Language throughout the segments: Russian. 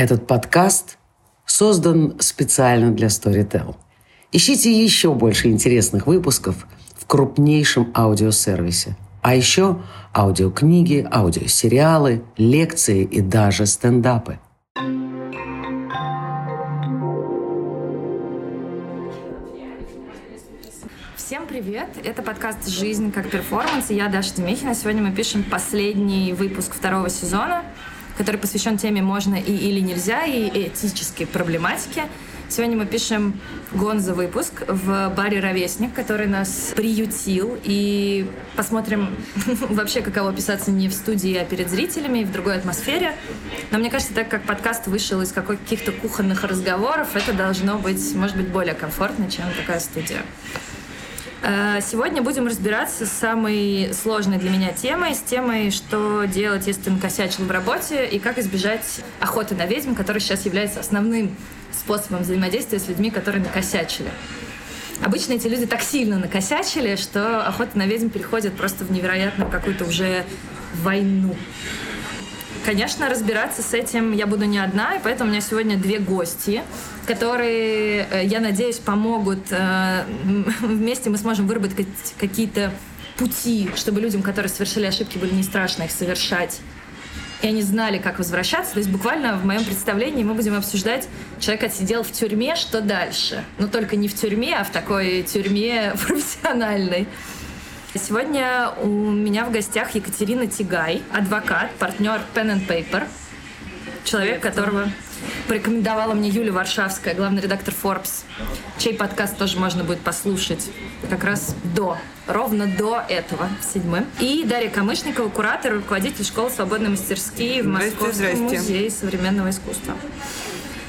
Этот подкаст создан специально для Storytel. Ищите еще больше интересных выпусков в крупнейшем аудиосервисе. А еще аудиокниги, аудиосериалы, лекции и даже стендапы. Всем привет! Это подкаст «Жизнь как перформанс» и я Даша Демихина. Сегодня мы пишем последний выпуск второго сезона – который посвящен теме «можно и или нельзя» и этической проблематике. Сегодня мы пишем гонза выпуск в баре «Ровесник», который нас приютил. И посмотрим вообще, каково писаться не в студии, а перед зрителями и в другой атмосфере. Но мне кажется, так как подкаст вышел из каких-то кухонных разговоров, это должно быть, может быть, более комфортно, чем такая студия. Э, сегодня будем разбираться с самой сложной для меня темой, с темой, что делать, если ты накосячил в работе, и как избежать охоты на ведьм, который сейчас является основным способом взаимодействия с людьми, которые накосячили. Обычно эти люди так сильно накосячили, что охота на ведьм переходит просто в невероятную какую-то уже войну. Конечно, разбираться с этим я буду не одна, и поэтому у меня сегодня две гости, которые, э, я надеюсь, помогут. Э, вместе мы сможем выработать какие-то пути, чтобы людям, которые совершили ошибки, были не страшно их совершать. И они знали, как возвращаться. То есть буквально в моем представлении мы будем обсуждать, человек отсидел в тюрьме, что дальше? Но только не в тюрьме, а в такой тюрьме профессиональной. Сегодня у меня в гостях Екатерина Тигай, адвокат, партнер Pen and Paper, человек, которого порекомендовала мне Юля Варшавская, главный редактор Forbes, чей подкаст тоже можно будет послушать как раз до, ровно до этого, в седьмым. И Дарья Камышникова, куратор, руководитель школы «Свободной мастерские» в Московском здрасте. музее современного искусства.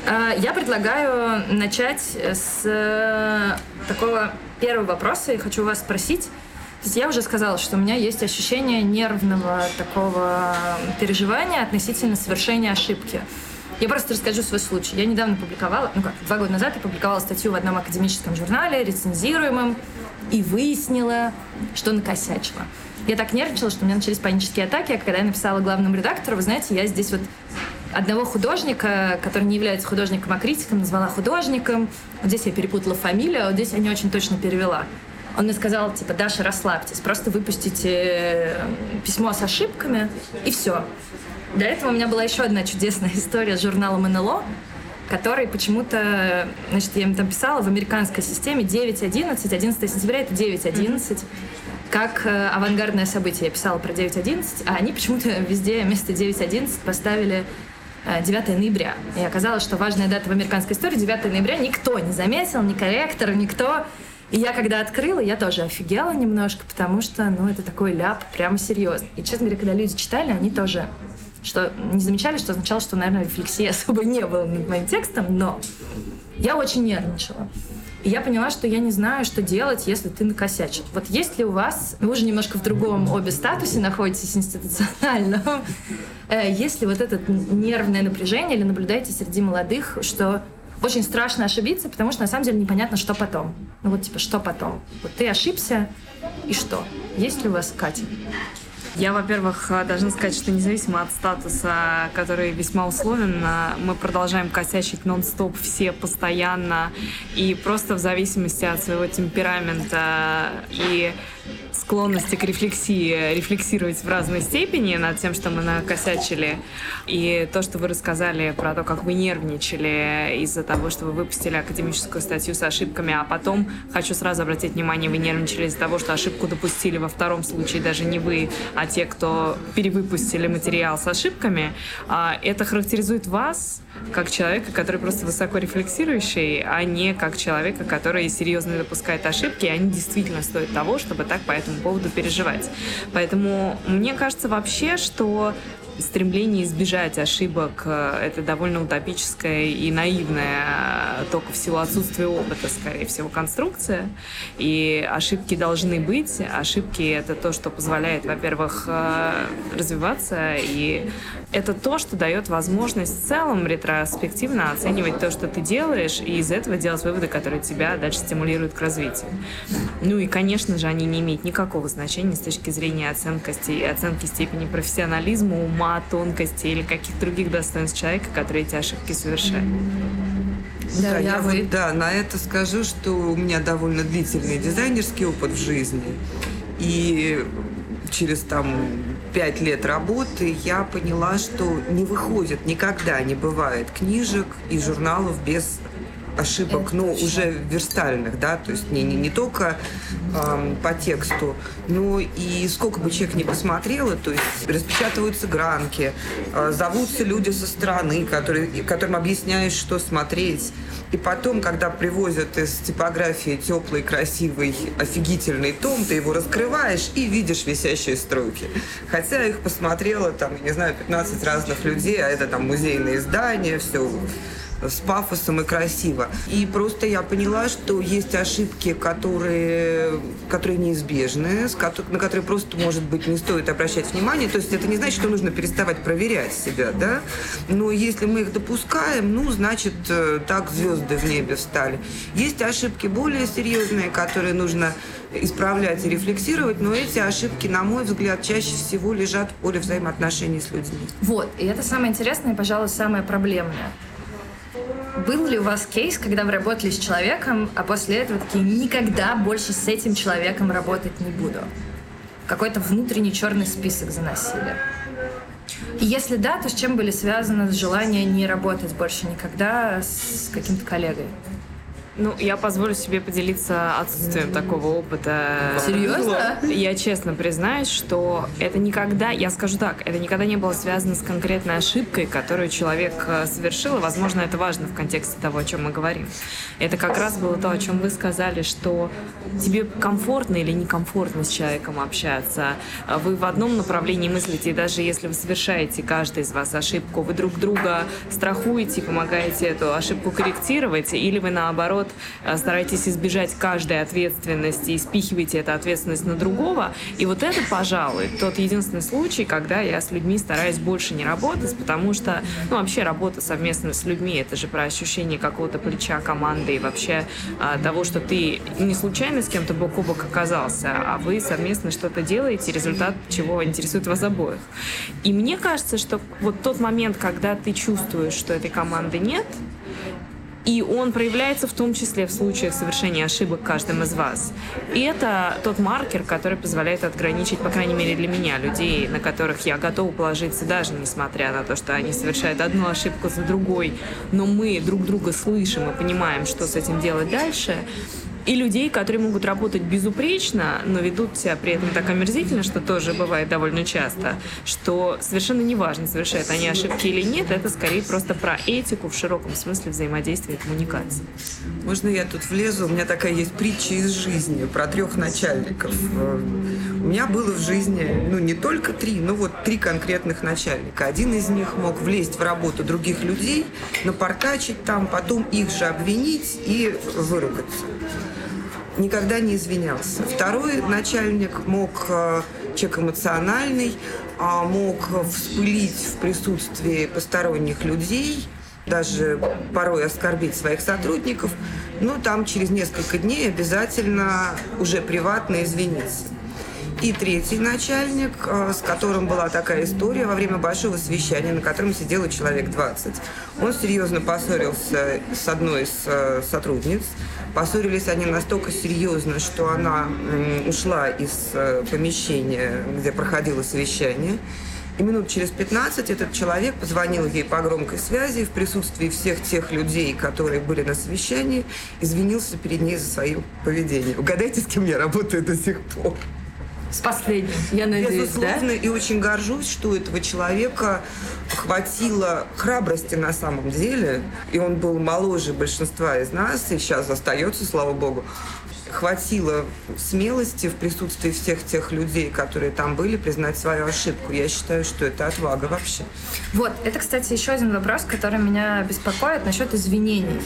А, я предлагаю начать с э, такого первого вопроса и хочу вас спросить, я уже сказала, что у меня есть ощущение нервного такого переживания относительно совершения ошибки. Я просто расскажу свой случай. Я недавно публиковала, ну как, два года назад я публиковала статью в одном академическом журнале, рецензируемом, и выяснила, что накосячила. Я так нервничала, что у меня начались панические атаки, а когда я написала главному редактору, вы знаете, я здесь вот одного художника, который не является художником, а критиком, назвала художником. Вот здесь я перепутала фамилию, а вот здесь я не очень точно перевела. Он мне сказал, типа, Даша, расслабьтесь, просто выпустите э, письмо с ошибками, и все. До этого у меня была еще одна чудесная история с журналом НЛО, который почему-то, значит, я им там писала в американской системе 9.11, 11 сентября это 9.11, как э, авангардное событие. Я писала про 9.11, а они почему-то везде вместо 9.11 поставили 9 э, ноября. И оказалось, что важная дата в американской истории 9 ноября никто не заметил, ни корректор, никто. И я когда открыла, я тоже офигела немножко, потому что, ну, это такой ляп, прямо серьезно. И, честно говоря, когда люди читали, они тоже что не замечали, что означало, что, наверное, рефлексии особо не было над моим текстом, но я очень нервничала. И я поняла, что я не знаю, что делать, если ты накосячил. Вот есть ли у вас, вы уже немножко в другом обе статусе находитесь институционально, э, есть ли вот это нервное напряжение или наблюдаете среди молодых, что очень страшно ошибиться, потому что на самом деле непонятно, что потом. Ну вот типа, что потом? Вот ты ошибся, и что? Есть ли у вас Катя? Я, во-первых, должна сказать, что независимо от статуса, который весьма условен, мы продолжаем косячить нон-стоп все постоянно и просто в зависимости от своего темперамента и склонности к рефлексии, рефлексировать в разной степени над тем, что мы накосячили. И то, что вы рассказали про то, как вы нервничали из-за того, что вы выпустили академическую статью с ошибками, а потом, хочу сразу обратить внимание, вы нервничали из-за того, что ошибку допустили во втором случае даже не вы, а те, кто перевыпустили материал с ошибками. А это характеризует вас как человека, который просто высоко рефлексирующий, а не как человека, который серьезно допускает ошибки, и они действительно стоят того, чтобы так по этому поводу переживать. Поэтому мне кажется вообще, что стремление избежать ошибок э, — это довольно утопическая и наивная э, только в силу отсутствия опыта, скорее всего, конструкция. И ошибки должны быть. Ошибки — это то, что позволяет, во-первых, э, развиваться, и это то, что дает возможность в целом ретроспективно оценивать то, что ты делаешь, и из этого делать выводы, которые тебя дальше стимулируют к развитию. Ну и, конечно же, они не имеют никакого значения с точки зрения оценки, оценки степени профессионализма, ума ума, тонкости или каких-то других достоинств человека, которые эти ошибки совершают. Да, да, я вы. Вот, да, на это скажу, что у меня довольно длительный дизайнерский опыт в жизни. И через там пять лет работы я поняла, что не выходит, никогда не бывает книжек и журналов без ошибок, Это ну, точно. уже верстальных, да, то есть не, не, не только э, по тексту, но и сколько бы человек ни посмотрел, то есть распечатываются гранки, э, зовутся люди со стороны, которые, которым объясняешь, что смотреть. И потом, когда привозят из типографии теплый, красивый, офигительный том, ты его раскрываешь и видишь висящие строки. Хотя их посмотрела, там, я не знаю, 15 разных людей, а это там музейное издание, все с пафосом и красиво. И просто я поняла, что есть ошибки, которые, которые неизбежны, на которые просто, может быть, не стоит обращать внимание. То есть это не значит, что нужно переставать проверять себя, да? Но если мы их допускаем, ну, значит, э, так звезды в небе встали. Есть ошибки более серьезные, которые нужно исправлять и рефлексировать, но эти ошибки, на мой взгляд, чаще всего лежат в поле взаимоотношений с людьми. Вот, и это самое интересное и, пожалуй, самое проблемное. Был ли у вас кейс, когда вы работали с человеком, а после этого такие никогда больше с этим человеком работать не буду? Какой-то внутренний черный список заносили? И если да, то с чем были связаны желания не работать больше никогда с каким-то коллегой? Ну, я позволю себе поделиться отсутствием такого опыта. Серьезно? Я честно признаюсь, что это никогда, я скажу так, это никогда не было связано с конкретной ошибкой, которую человек э, совершил, и, возможно, это важно в контексте того, о чем мы говорим. Это как раз было то, о чем вы сказали, что тебе комфортно или некомфортно с человеком общаться. Вы в одном направлении мыслите, и даже если вы совершаете, каждый из вас, ошибку, вы друг друга страхуете, помогаете эту ошибку корректировать, или вы, наоборот, наоборот, э, старайтесь избежать каждой ответственности и спихиваете эту ответственность на другого. И вот это, пожалуй, тот единственный случай, когда я с людьми стараюсь больше не работать, потому что, ну, вообще работа совместно с людьми, это же про ощущение какого-то плеча команды и вообще а, того, что ты не случайно с кем-то бок о бок оказался, а вы совместно что-то делаете, результат чего интересует вас обоих. И мне кажется, что вот тот момент, когда ты чувствуешь, что этой команды нет, и он проявляется в том числе в случаях совершения ошибок каждым из вас. И это тот маркер, который позволяет отграничить, по крайней мере для меня, людей, на которых я готова положиться, даже несмотря на то, что они совершают одну ошибку за другой, но мы друг друга слышим и понимаем, что с этим делать дальше и людей, которые могут работать безупречно, но ведут себя при этом так омерзительно, что тоже бывает довольно часто, что совершенно неважно, совершают они ошибки или нет, это скорее просто про этику в широком смысле взаимодействия и коммуникации. Можно я тут влезу? У меня такая есть притча из жизни про трех начальников. У меня было в жизни, ну, не только три, но вот три конкретных начальника. Один из них мог влезть в работу других людей, напортачить там, потом их же обвинить и выругаться никогда не извинялся. Второй начальник мог, э, человек эмоциональный, а, мог вспылить в присутствии посторонних людей, даже порой оскорбить своих сотрудников, но там через несколько дней обязательно уже приватно извиниться. И третий начальник, э, с которым была такая история во время большого совещания, на котором сидело человек 20. Он серьезно поссорился с одной из э, сотрудниц, Поссорились они настолько серьезно, что она ушла из э, помещения, где проходило совещание. И минут через 15 этот человек позвонил ей по громкой связи в присутствии всех тех людей, которые были на совещании, извинился перед ней за свое поведение. Угадайте, с кем я работаю до сих пор? С последним, я надеюсь, Безусловно, да? и очень горжусь, что у этого человека хватило храбрости на самом деле, и он был моложе большинства из нас, и сейчас остается, слава богу, хватило смелости в присутствии всех тех людей, которые там были, признать свою ошибку. Я считаю, что это отвага вообще. Вот, это, кстати, еще один вопрос, который меня беспокоит насчет извинений.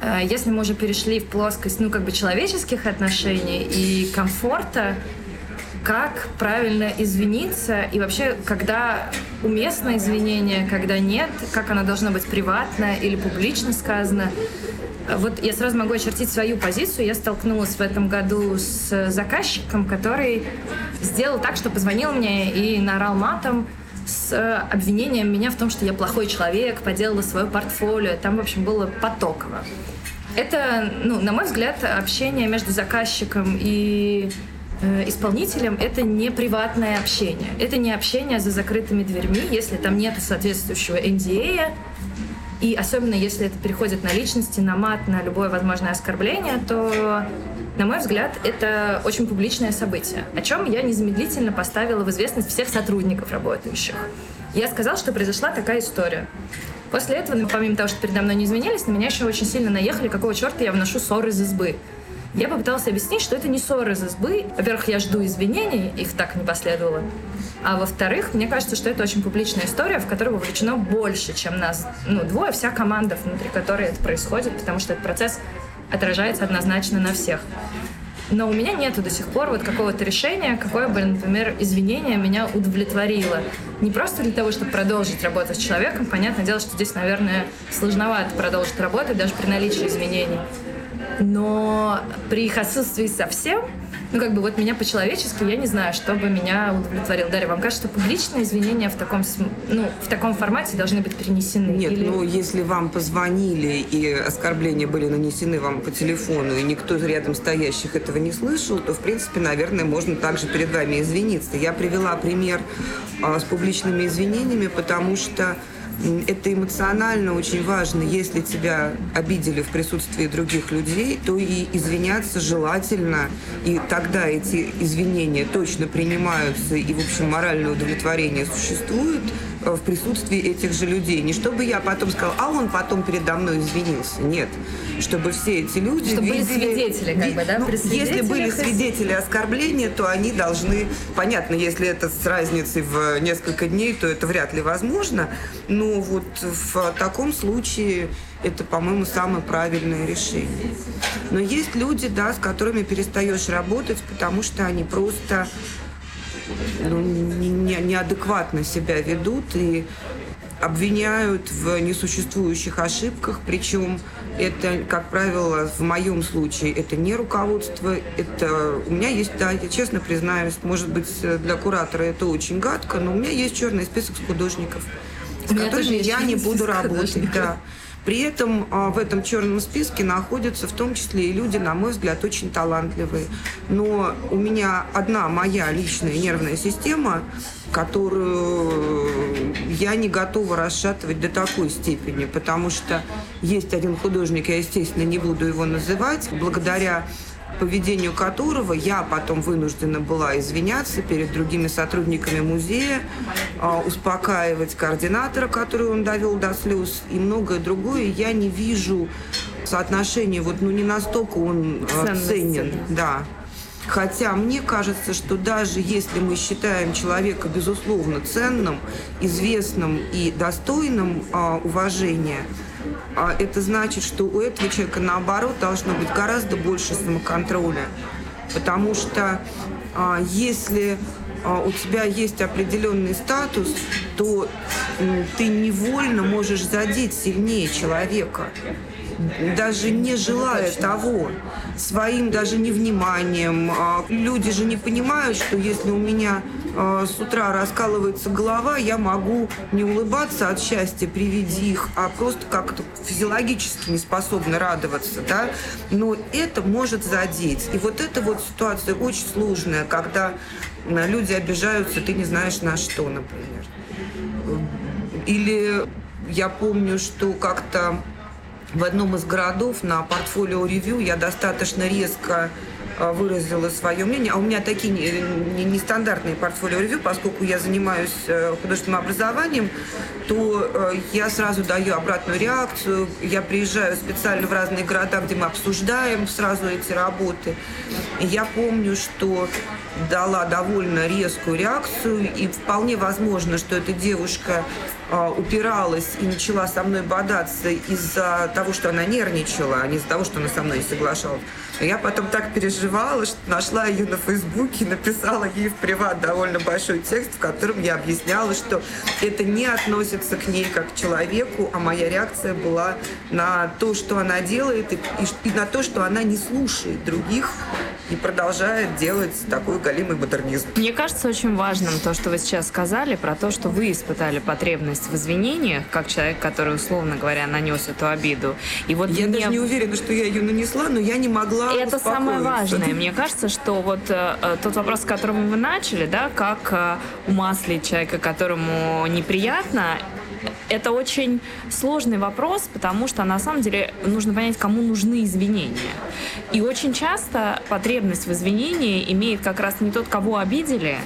Э, если мы уже перешли в плоскость, ну, как бы человеческих отношений и комфорта, как правильно извиниться и вообще, когда уместно извинение, когда нет, как оно должно быть приватно или публично сказано. Вот я сразу могу очертить свою позицию. Я столкнулась в этом году с заказчиком, который сделал так, что позвонил мне и наорал матом, с э, обвинением меня в том, что я плохой человек, поделала свое портфолио. Там, в общем, было потоково. Это, ну, на мой взгляд, общение между заказчиком и исполнителем это не приватное общение. Это не общение за закрытыми дверьми, если там нет соответствующего NDA, и особенно если это переходит на личности, на мат, на любое возможное оскорбление, то, на мой взгляд, это очень публичное событие, о чем я незамедлительно поставила в известность всех сотрудников работающих. Я сказала, что произошла такая история. После этого, ну, помимо того, что передо мной не извинились, на меня еще очень сильно наехали, какого черта я вношу ссоры из избы. Я попыталась объяснить, что это не ссоры из избы. Во-первых, я жду извинений, их так не последовало. А во-вторых, мне кажется, что это очень публичная история, в которой вовлечено больше, чем нас, ну, двое, вся команда, внутри которой это происходит, потому что этот процесс отражается однозначно на всех. Но у меня нету до сих пор вот какого-то решения, какое бы, например, извинение меня удовлетворило. Не просто для того, чтобы продолжить работать с человеком. Понятное дело, что здесь, наверное, сложновато продолжить работать даже при наличии изменений но при их отсутствии совсем, ну, как бы вот меня по-человечески, я не знаю, что бы меня удовлетворило. Дарья, вам кажется, что публичные извинения в таком, ну, в таком формате должны быть перенесены? Нет, или... ну, если вам позвонили и оскорбления были нанесены вам по телефону, и никто из рядом стоящих этого не слышал, то, в принципе, наверное, можно также перед вами извиниться. Я привела пример а, с публичными извинениями, потому что это эмоционально очень важно. Если тебя обидели в присутствии других людей, то и извиняться желательно. И тогда эти извинения точно принимаются, и, в общем, моральное удовлетворение существует э, в присутствии этих же людей. Не чтобы я потом сказала, а он потом передо мной извинился. Нет. Чтобы все эти люди чтобы видели... были свидетели, как бы, да? Ну, если были свидетели оскорбления, то они должны... Понятно, если это с разницей в несколько дней, то это вряд ли возможно. Но ну, вот в таком случае это, по-моему, самое правильное решение. Но есть люди, да, с которыми перестаешь работать, потому что они просто ну, не, неадекватно себя ведут и обвиняют в несуществующих ошибках, причем это, как правило, в моем случае, это не руководство, это у меня есть, да, я честно признаюсь, может быть, для куратора это очень гадко, но у меня есть черный список художников с которыми я не буду работать. Да. При этом а, в этом черном списке находятся в том числе и люди, на мой взгляд, очень талантливые. Но у меня одна моя личная нервная система, которую я не готова расшатывать до такой степени, потому что есть один художник, я, естественно, не буду его называть, благодаря поведению которого я потом вынуждена была извиняться перед другими сотрудниками музея, а, успокаивать координатора, который он довел до слез, и многое другое. Я не вижу соотношения, вот ну не настолько он а, Ценности, ценен. Да. Хотя мне кажется, что даже если мы считаем человека безусловно ценным, известным и достойным а, уважения, а это значит, что у этого человека, наоборот, должно быть гораздо больше самоконтроля. Потому что а, если а, у тебя есть определенный статус, то ты невольно можешь задеть сильнее человека даже не желая того, своим даже невниманием. А, люди же не понимают, что если у меня а, с утра раскалывается голова, я могу не улыбаться от счастья при виде их, а просто как-то физиологически не способна радоваться, да, но это может задеть. И вот эта вот ситуация очень сложная, когда люди обижаются, ты не знаешь на что, например. Или я помню, что как-то в одном из городов на портфолио ревью я достаточно резко э, выразила свое мнение. А у меня такие нестандартные портфолио ревью, поскольку я занимаюсь э, художественным образованием, то э, я сразу даю обратную реакцию. Я приезжаю специально в разные города, где мы обсуждаем сразу эти работы. Я помню, что дала довольно резкую реакцию, и вполне возможно, что эта девушка а, упиралась и начала со мной бодаться из-за того, что она нервничала, а не из-за того, что она со мной не соглашалась. Я потом так переживала, что нашла ее на Фейсбуке написала ей в приват довольно большой текст, в котором я объясняла, что это не относится к ней как к человеку, а моя реакция была на то, что она делает, и, и, и на то, что она не слушает других и продолжает делать такой галимый модернизм. Мне кажется очень важным то, что вы сейчас сказали про то, что вы испытали потребность в извинениях, как человек, который, условно говоря, нанес эту обиду. И вот я мне... даже не уверена, что я ее нанесла, но я не могла Это самое важное. Мне кажется, что вот э, э, тот вопрос, с которым вы начали, да, как э, умаслить человека, которому неприятно, это очень сложный вопрос, потому что на самом деле нужно понять, кому нужны извинения. И очень часто потребность в извинении имеет как раз не тот, кого обидели,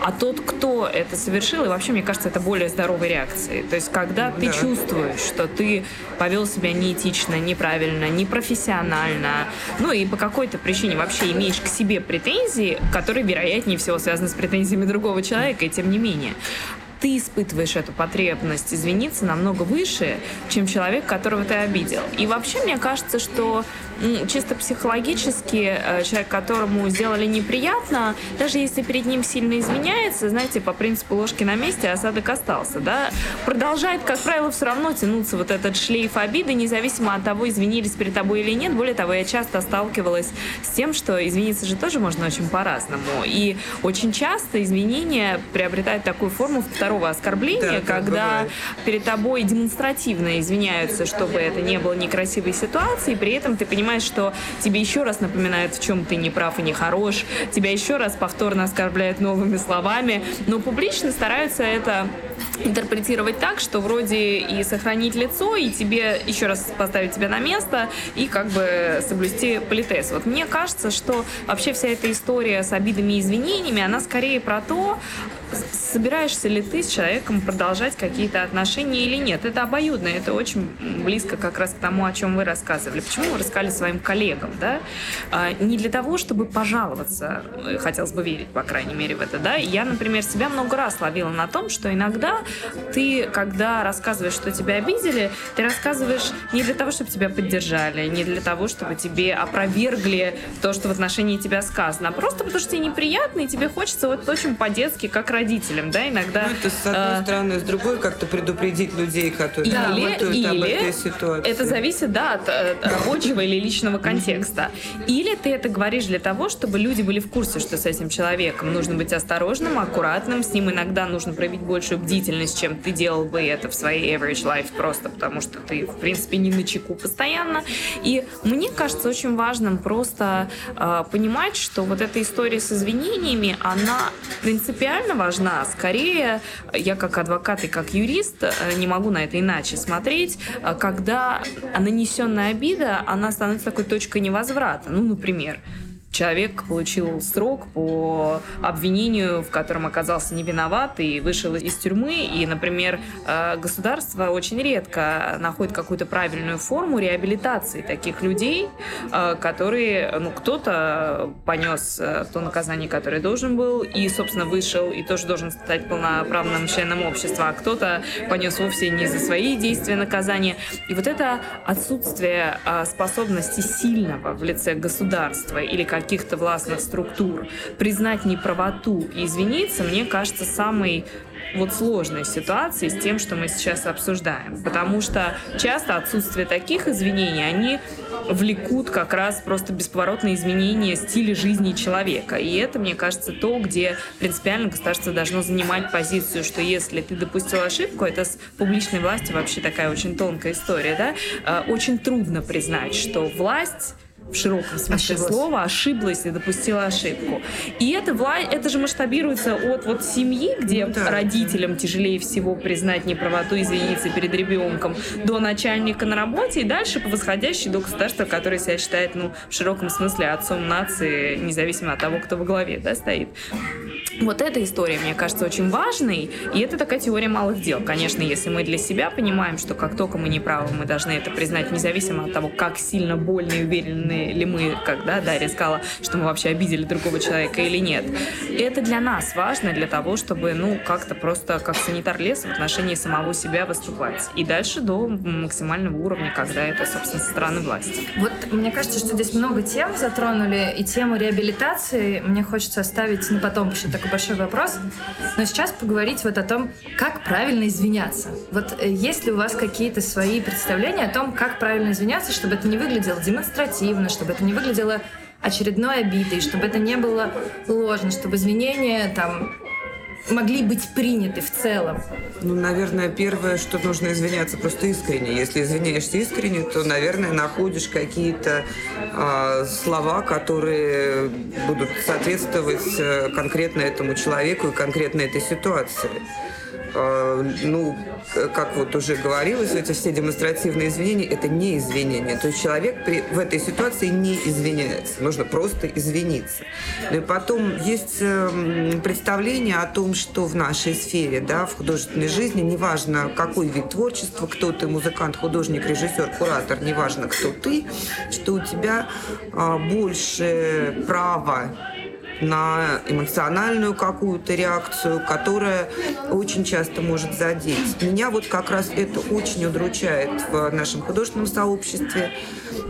а тот, кто это совершил. И вообще, мне кажется, это более здоровой реакцией. То есть, когда ты чувствуешь, что ты повел себя неэтично, неправильно, непрофессионально, ну и по какой-то причине вообще имеешь к себе претензии, которые, вероятнее всего, связаны с претензиями другого человека, и тем не менее ты испытываешь эту потребность извиниться намного выше, чем человек, которого ты обидел. И вообще мне кажется, что чисто психологически э, человек, которому сделали неприятно, даже если перед ним сильно изменяется, знаете, по принципу ложки на месте, осадок остался, да, продолжает, как правило, все равно тянуться вот этот шлейф обиды, независимо от того, извинились перед тобой или нет. Более того, я часто сталкивалась с тем, что извиниться же тоже можно очень по-разному. И очень часто извинения приобретают такую форму второго оскорбления, да, когда перед тобой демонстративно извиняются, чтобы это не было некрасивой ситуации, при этом ты понимаешь, что тебе еще раз напоминают, в чем ты не прав и не хорош, тебя еще раз повторно оскорбляют новыми словами, но публично стараются это интерпретировать так, что вроде и сохранить лицо, и тебе еще раз поставить тебя на место, и как бы соблюсти политез. Вот мне кажется, что вообще вся эта история с обидами и извинениями, она скорее про то, собираешься ли ты с человеком продолжать какие-то отношения или нет. Это обоюдно, это очень близко как раз к тому, о чем вы рассказывали. Почему вы рассказали своим коллегам, да? А, не для того, чтобы пожаловаться, хотелось бы верить, по крайней мере, в это, да? Я, например, себя много раз ловила на том, что иногда ты, когда рассказываешь, что тебя обидели, ты рассказываешь не для того, чтобы тебя поддержали, не для того, чтобы тебе опровергли то, что в отношении тебя сказано, а просто потому что тебе неприятно, и тебе хочется вот очень по-детски, как родителям, да, иногда... Ну, это с одной э, стороны, с другой как-то предупредить людей, которые или, работают или об этой ситуации. Это зависит, да, от, от рабочего или личного контекста. Или ты это говоришь для того, чтобы люди были в курсе, что с этим человеком нужно быть осторожным, аккуратным, с ним иногда нужно проявить большую бдительность, чем ты делал бы это в своей average life, просто потому что ты, в принципе, не на чеку постоянно. И мне кажется очень важным просто э, понимать, что вот эта история с извинениями, она принципиально важна. Скорее, я как адвокат и как юрист э, не могу на это иначе смотреть, э, когда нанесенная обида, она становится такой точкой невозврата. Ну, например, человек получил срок по обвинению, в котором оказался не виноват и вышел из тюрьмы. И, например, э, государство очень редко находит какую-то правильную форму реабилитации таких людей, э, которые, ну, кто-то понес э, то наказание, которое должен был, и, собственно, вышел, и тоже должен стать полноправным членом общества, а кто-то понес вовсе не за свои действия наказания. И вот это отсутствие способности сильного в лице государства или как каких-то властных структур, признать неправоту и извиниться, мне кажется, самой вот сложной ситуации с тем, что мы сейчас обсуждаем. Потому что часто отсутствие таких извинений, они влекут как раз просто бесповоротные изменения стиля жизни человека. И это, мне кажется, то, где принципиально государство должно занимать позицию, что если ты допустил ошибку, это с публичной властью вообще такая очень тонкая история, да, а, очень трудно признать, что власть в широком смысле ошиблась. слова ошиблась и допустила ошибку. И это, это же масштабируется от вот семьи, где ну, да. родителям тяжелее всего признать неправоту, извиниться перед ребенком, до начальника на работе и дальше по восходящей до государства, которое себя считает ну, в широком смысле отцом нации, независимо от того, кто во главе да, стоит. Вот эта история, мне кажется, очень важной, и это такая теория малых дел. Конечно, если мы для себя понимаем, что как только мы не правы, мы должны это признать, независимо от того, как сильно больно и уверены ли мы, когда Дарья сказала, что мы вообще обидели другого человека или нет. И это для нас важно, для того, чтобы, ну, как-то просто как санитар леса в отношении самого себя выступать. И дальше до максимального уровня, когда это, собственно, со стороны власти. Вот мне кажется, что здесь много тем затронули, и тему реабилитации мне хочется оставить на потом еще такой большой вопрос. Но сейчас поговорить вот о том, как правильно извиняться. Вот э, есть ли у вас какие-то свои представления о том, как правильно извиняться, чтобы это не выглядело демонстративно, чтобы это не выглядело очередной обидой, чтобы это не было ложно, чтобы извинения там могли быть приняты в целом? Ну, наверное, первое, что нужно извиняться просто искренне. Если извиняешься искренне, то, наверное, находишь какие-то э, слова, которые будут соответствовать э, конкретно этому человеку и конкретно этой ситуации. Э, ну, как вот уже говорилось, эти все демонстративные извинения – это не извинения. То есть человек при, в этой ситуации не извиняется. Нужно просто извиниться. Ну и потом есть эм, представление о том, что в нашей сфере, да, в художественной жизни, неважно, какой вид творчества, кто ты, музыкант, художник, режиссер, куратор, неважно, кто ты, что у тебя а, больше права на эмоциональную какую-то реакцию, которая очень часто может задеть. Меня вот как раз это очень удручает в нашем художественном сообществе.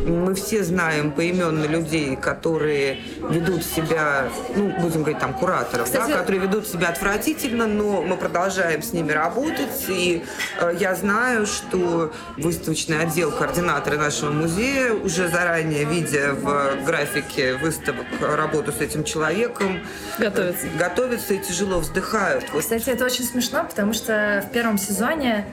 Мы все знаем поименно людей, которые ведут себя, ну, будем говорить, там, кураторов, Кстати, да, которые ведут себя отвратительно, но мы продолжаем с ними работать. И э, я знаю, что выставочный отдел, координаторы нашего музея, уже заранее, видя в графике выставок работу с этим человеком, готовятся, готовятся и тяжело вздыхают. Кстати, это очень смешно, потому что в первом сезоне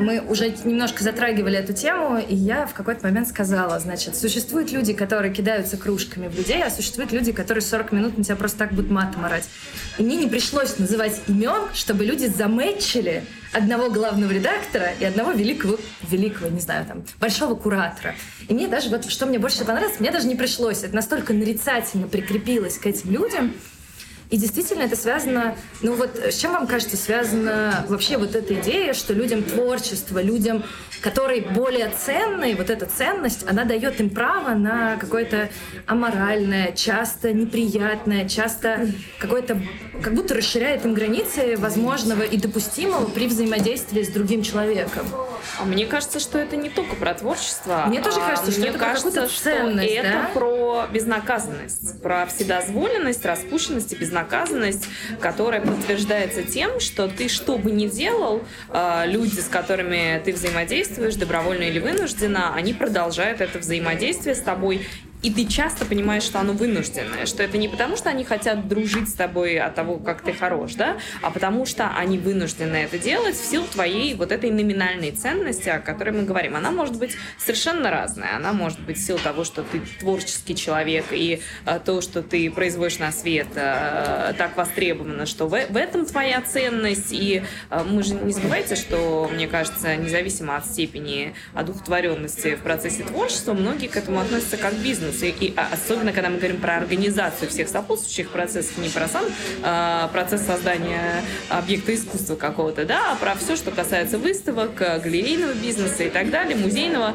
мы уже немножко затрагивали эту тему, и я в какой-то момент сказала, значит, существуют люди, которые кидаются кружками в людей, а существуют люди, которые 40 минут на тебя просто так будут матом орать. И мне не пришлось называть имен, чтобы люди замечили одного главного редактора и одного великого, великого, не знаю, там, большого куратора. И мне даже, вот что мне больше понравилось, мне даже не пришлось. Это настолько нарицательно прикрепилось к этим людям, и действительно это связано, ну вот с чем вам кажется связана вообще вот эта идея, что людям творчество, людям, которые более ценные, вот эта ценность, она дает им право на какое-то аморальное, часто неприятное, часто какое-то, как будто расширяет им границы возможного и допустимого при взаимодействии с другим человеком. А мне кажется, что это не только про творчество. Мне тоже а кажется, что мне это кажется, про ценность, что да? это про безнаказанность, про вседозволенность, распущенность и безнаказанность, которая подтверждается тем, что ты что бы ни делал, а, люди, с которыми ты взаимодействуешь, добровольно или вынужденно, они продолжают это взаимодействие с тобой и ты часто понимаешь, что оно вынужденное, что это не потому, что они хотят дружить с тобой от того, как ты хорош, да, а потому что они вынуждены это делать в силу твоей вот этой номинальной ценности, о которой мы говорим. Она может быть совершенно разная. Она может быть в силу того, что ты творческий человек, и а, то, что ты производишь на свет, а, так востребовано, что в, этом твоя ценность. И а, мы же не забывайте, что, мне кажется, независимо от степени одухотворенности в процессе творчества, многие к этому относятся как к бизнесу бизнес. И, и а, особенно, когда мы говорим про организацию всех сопутствующих процессов, не про сам э, процесс создания объекта искусства какого-то, да, а про все, что касается выставок, э, галерейного бизнеса и так далее, музейного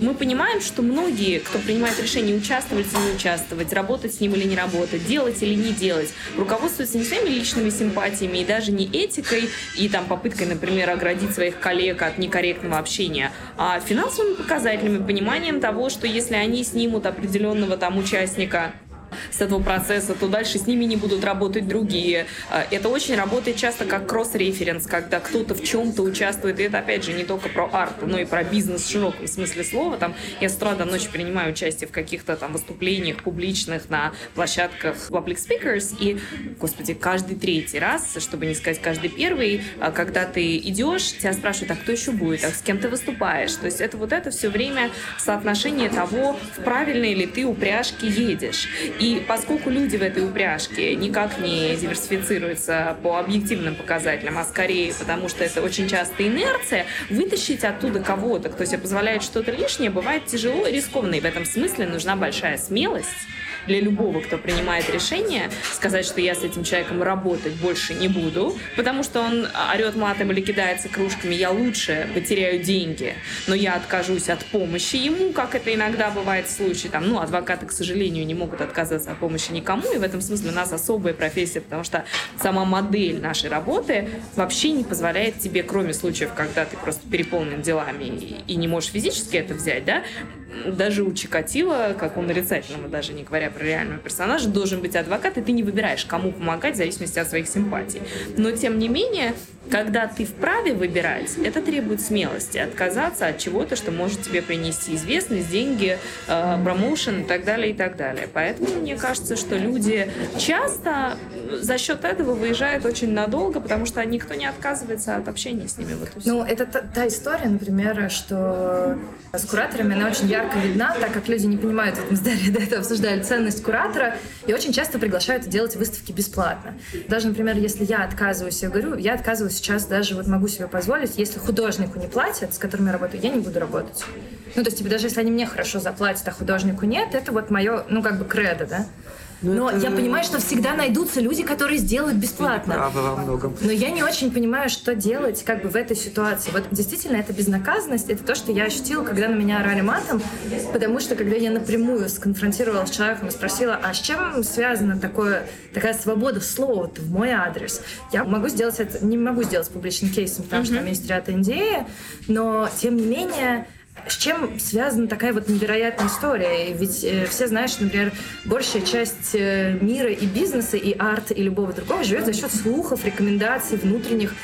мы понимаем, что многие, кто принимает решение участвовать или не участвовать, работать с ним или не работать, делать или не делать, руководствуются не своими личными симпатиями и даже не этикой и там попыткой, например, оградить своих коллег от некорректного общения, а финансовыми показателями, пониманием того, что если они снимут определенного там участника с этого процесса, то дальше с ними не будут работать другие. А, это очень работает часто как кросс-референс, когда кто-то в чем-то участвует. И это, опять же, не только про арт, но и про бизнес в широком смысле слова. Там я с утра до ночи принимаю участие в каких-то там выступлениях публичных на площадках Public Speakers. И, господи, каждый третий раз, чтобы не сказать каждый первый, а, когда ты идешь, тебя спрашивают, а кто еще будет, а с кем ты выступаешь. То есть это вот это все время соотношение того, в правильной ли ты упряжке едешь. И поскольку люди в этой упряжке никак не диверсифицируются по объективным показателям, а скорее потому, что это очень часто инерция, вытащить оттуда кого-то, кто себе позволяет что-то лишнее, бывает тяжело и рискованно. И в этом смысле нужна большая смелость для любого, кто принимает решение, сказать, что я с этим человеком работать больше не буду, потому что он орет матом или кидается кружками, я лучше потеряю деньги, но я откажусь от помощи ему, как это иногда бывает в случае, там, ну, адвокаты, к сожалению, не могут отказаться от помощи никому, и в этом смысле у нас особая профессия, потому что сама модель нашей работы вообще не позволяет тебе, кроме случаев, когда ты просто переполнен делами и, и не можешь физически это взять, да, даже у Чикатила, как у нарицательного, даже не говоря про реального персонажа, должен быть адвокат, и ты не выбираешь, кому помогать в зависимости от своих симпатий. Но, тем не менее, Когда ты вправе выбирать, это требует смелости, отказаться от чего-то, что может тебе принести известность, деньги, э, промоушен и так далее, и так далее. Поэтому мне кажется, что люди часто за счет этого выезжают очень надолго, потому что никто не отказывается от общения с ними. Вот ну, это та, та история, например, что с кураторами она очень ярко видна, так как люди не понимают, вот мы с Дарьей до этого обсуждали ценность куратора, и очень часто приглашают делать выставки бесплатно. Даже, например, если я отказываюсь, я говорю, я отказываюсь сейчас даже, вот могу себе позволить, если художнику не платят, с которым я работаю, я не буду работать. Ну, то есть, типа, даже если они мне хорошо заплатят, а художнику нет, это вот мое, ну, как бы кредо, да? Но, Но это... я понимаю, что всегда найдутся люди, которые сделают бесплатно. Правы во многом. Но я не очень понимаю, что делать как бы в этой ситуации. Вот действительно, это безнаказанность, это то, что я ощутила, когда на меня орали матом, потому что когда я напрямую сконфронтировала с человеком и спросила, а с чем связана такое, такая свобода слова в мой адрес, я могу сделать это, не могу сделать с публичным кейсом, потому mm-hmm. что там есть ряд NDA, но тем не менее с чем связана такая вот невероятная история? Ведь э, все знают, что, например, большая часть э, мира и бизнеса, и арта, и любого другого живет за счет слухов, рекомендаций, внутренних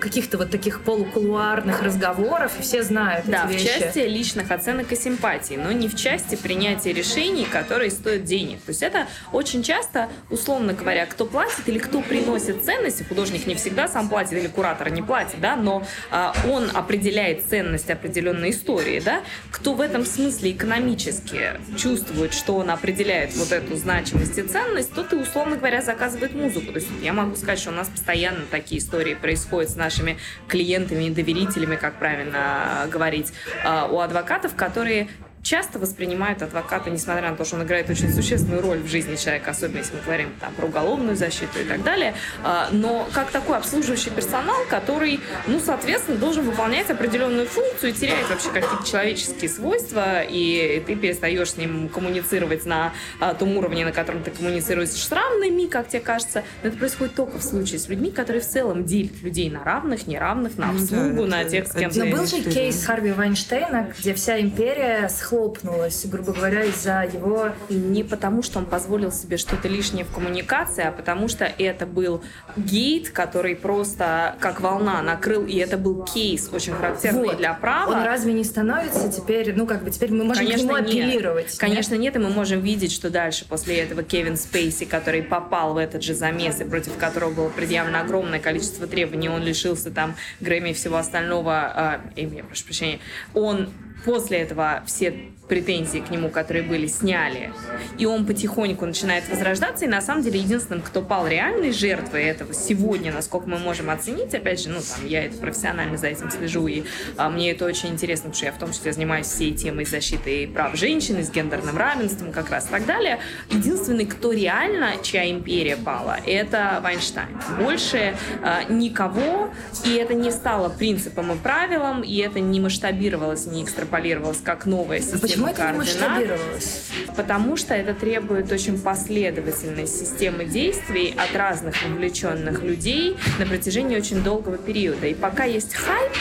каких-то вот таких полукулуарных разговоров, и все знают да, эти вещи. в части личных оценок и симпатий, но не в части принятия решений, которые стоят денег. То есть это очень часто, условно говоря, кто платит или кто приносит ценности, художник не всегда сам платит или куратор не платит, да, но а, он определяет ценность определенной истории, да, кто в этом смысле экономически чувствует, что он определяет вот эту значимость и ценность, тот и, условно говоря, заказывает музыку. То есть я могу сказать, что у нас постоянно такие истории происходят с нашими клиентами и доверителями, как правильно говорить, а, у адвокатов, которые часто воспринимают адвоката, несмотря на то, что он играет очень существенную роль в жизни человека, особенно если мы говорим там, про уголовную защиту и так далее, а, но как такой обслуживающий персонал, который, ну, соответственно, должен выполнять определенную функцию и теряет вообще какие-то человеческие свойства, и ты перестаешь с ним коммуницировать на а, том уровне, на котором ты коммуницируешь с равными, как тебе кажется. Но это происходит только в случае с людьми, которые в целом делят людей на равных, неравных, на обслугу, да, на тех, с кем Но был же кейс Харви Вайнштейна, где вся империя схлопнулась схлопнулась, грубо говоря, из-за его... Не потому, что он позволил себе что-то лишнее в коммуникации, а потому что это был гейт, который просто как волна накрыл, и это был кейс очень характерный вот. для права. Он разве не становится теперь, ну как бы теперь мы можем Конечно, к нему апеллировать? Нет. Конечно нет, и мы можем видеть, что дальше после этого Кевин Спейси, который попал в этот же замес, и против которого было предъявлено огромное количество требований, он лишился там Грэмми и всего остального, э, я прошу прощения, он после этого все претензии к нему, которые были, сняли, и он потихоньку начинает возрождаться, и на самом деле единственным, кто пал реальной жертвой этого сегодня, насколько мы можем оценить, опять же, ну, там, я это профессионально за этим слежу, и а, мне это очень интересно, потому что я в том числе занимаюсь всей темой защиты прав женщин, с гендерным равенством как раз и так далее. Единственный, кто реально, чья империя пала, это Вайнштейн. Больше а, никого, и это не стало принципом и правилом, и это не масштабировалось, не экстраполировалось как новая система Почему это не масштабировалось? Потому что это требует очень последовательной системы действий от разных вовлеченных людей на протяжении очень долгого периода. И пока есть хайп,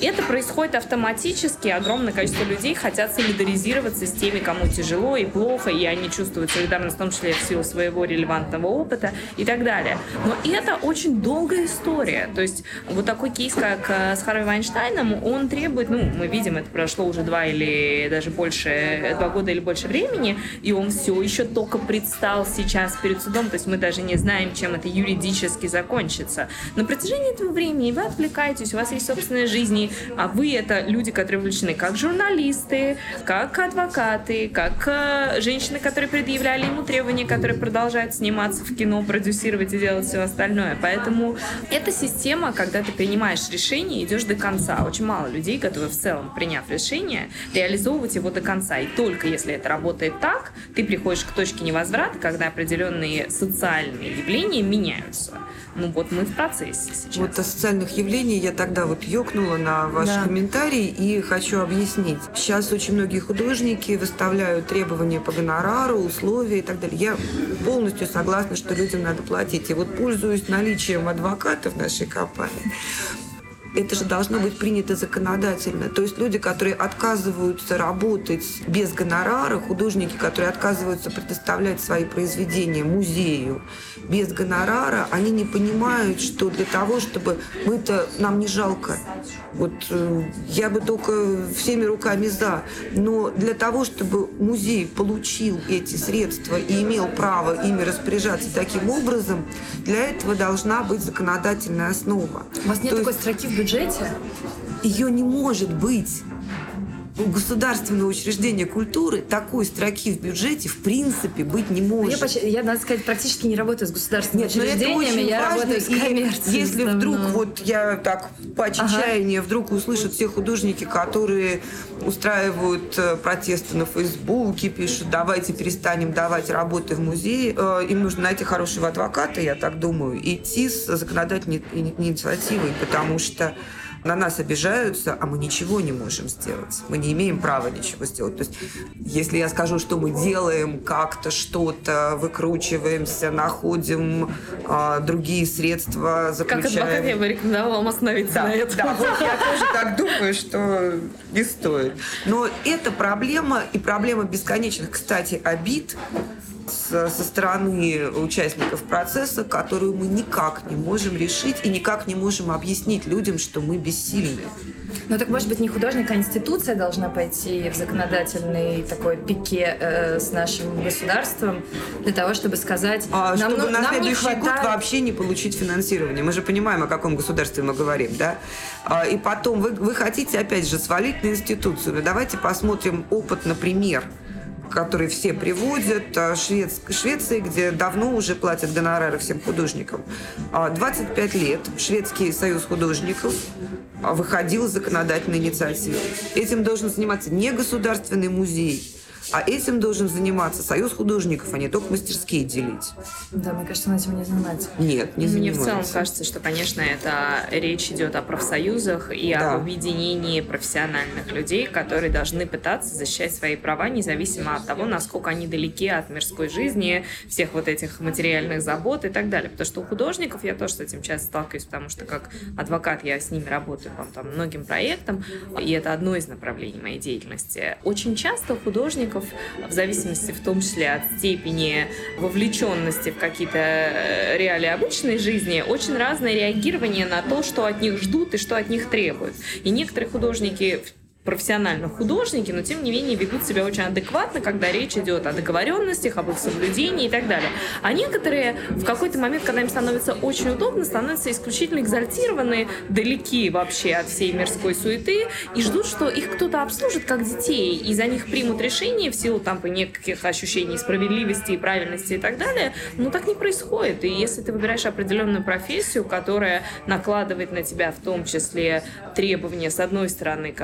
и это происходит автоматически. Огромное количество людей хотят солидаризироваться с теми, кому тяжело и плохо, и они чувствуют солидарность, в том числе в силу своего релевантного опыта и так далее. Но это очень долгая история. То есть вот такой кейс, как э, с Харви Вайнштейном, он требует, ну, мы видим, это прошло уже два или даже больше, два года или больше времени, и он все еще только предстал сейчас перед судом, то есть мы даже не знаем, чем это юридически закончится. На протяжении этого времени вы отвлекаетесь, у вас есть собственная жизнь, жизни, а вы это люди, которые вовлечены как журналисты, как адвокаты, как э, женщины, которые предъявляли ему требования, которые продолжают сниматься в кино, продюсировать и делать все остальное. Поэтому эта система, когда ты принимаешь решение, идешь до конца. Очень мало людей готовы в целом, приняв решение, реализовывать его до конца. И только если это работает так, ты приходишь к точке невозврата, когда определенные социальные явления меняются. Ну вот мы в процессе сейчас. Вот о социальных явлениях я тогда вот ёкнула на ваш да. комментарий и хочу объяснить. Сейчас очень многие художники выставляют требования по гонорару, условия и так далее. Я полностью согласна, что людям надо платить. И вот пользуюсь наличием адвокатов в нашей компании, это же должно быть принято законодательно. То есть люди, которые отказываются работать без гонорара, художники, которые отказываются предоставлять свои произведения музею без гонорара, они не понимают, что для того, чтобы мы-то нам не жалко. Вот э, я бы только всеми руками за. Но для того, чтобы музей получил эти средства и имел право ими распоряжаться таким образом, для этого должна быть законодательная основа. У вас нет То такой есть... строки в бюджете? Ее не может быть государственного учреждения культуры такой строки в бюджете в принципе быть не может. Я, я надо сказать, практически не работаю с государственными Нет, учреждениями, я важно, работаю с коммерцией. Если вдруг вот я так по отчаянию ага. вдруг услышат все художники, которые устраивают э, протесты на Фейсбуке, пишут, давайте перестанем давать работы в музее, э, им нужно найти хорошего адвоката, я так думаю, идти с законодательной инициативой, потому что на нас обижаются, а мы ничего не можем сделать. Мы не имеем права ничего сделать. То есть, если я скажу, что мы делаем как-то что-то, выкручиваемся, находим а, другие средства, заключаем... Как адвокат я бы рекомендовала вам остановиться да, на этом. Да, вот я тоже так думаю, что не стоит. Но это проблема, и проблема бесконечных, кстати, обид, со стороны участников процесса, которую мы никак не можем решить и никак не можем объяснить людям, что мы бессильны. Ну так, может быть, не художник, а институция должна пойти в законодательный такой пике э, с нашим государством для того, чтобы сказать... А, нам, чтобы ну, на нам следующий хватает... год вообще не получить финансирование. Мы же понимаем, о каком государстве мы говорим, да? А, и потом вы, вы хотите, опять же, свалить на институцию. Давайте посмотрим опыт, например, который все приводят, а, Швец, Швеции, где давно уже платят гонорары всем художникам. 25 а, лет Шведский союз художников а, выходил с законодательной инициативой. Этим должен заниматься не государственный музей, а этим должен заниматься союз художников, а не только мастерские делить. Да, мне кажется, он этим не занимается. Нет, не занимается. Мне в целом кажется, что, конечно, это речь идет о профсоюзах и да. об объединении профессиональных людей, которые должны пытаться защищать свои права, независимо от того, насколько они далеки от мирской жизни, всех вот этих материальных забот и так далее. Потому что у художников я тоже с этим часто сталкиваюсь, потому что как адвокат я с ними работаю по там, многим проектам, и это одно из направлений моей деятельности. Очень часто у художников художников, в зависимости в том числе от степени вовлеченности в какие-то э, реалии обычной жизни, очень разное реагирование на то, что от них ждут и что от них требуют. И некоторые художники профессионально художники, но тем не менее ведут себя очень адекватно, когда речь идет о договоренностях, об их соблюдении и так далее. А некоторые в какой-то момент, когда им становится очень удобно, становятся исключительно экзальтированы, далеки вообще от всей мирской суеты и ждут, что их кто-то обслужит как детей, и за них примут решение в силу там неких ощущений справедливости и правильности и так далее. Но так не происходит. И если ты выбираешь определенную профессию, которая накладывает на тебя в том числе требования, с одной стороны,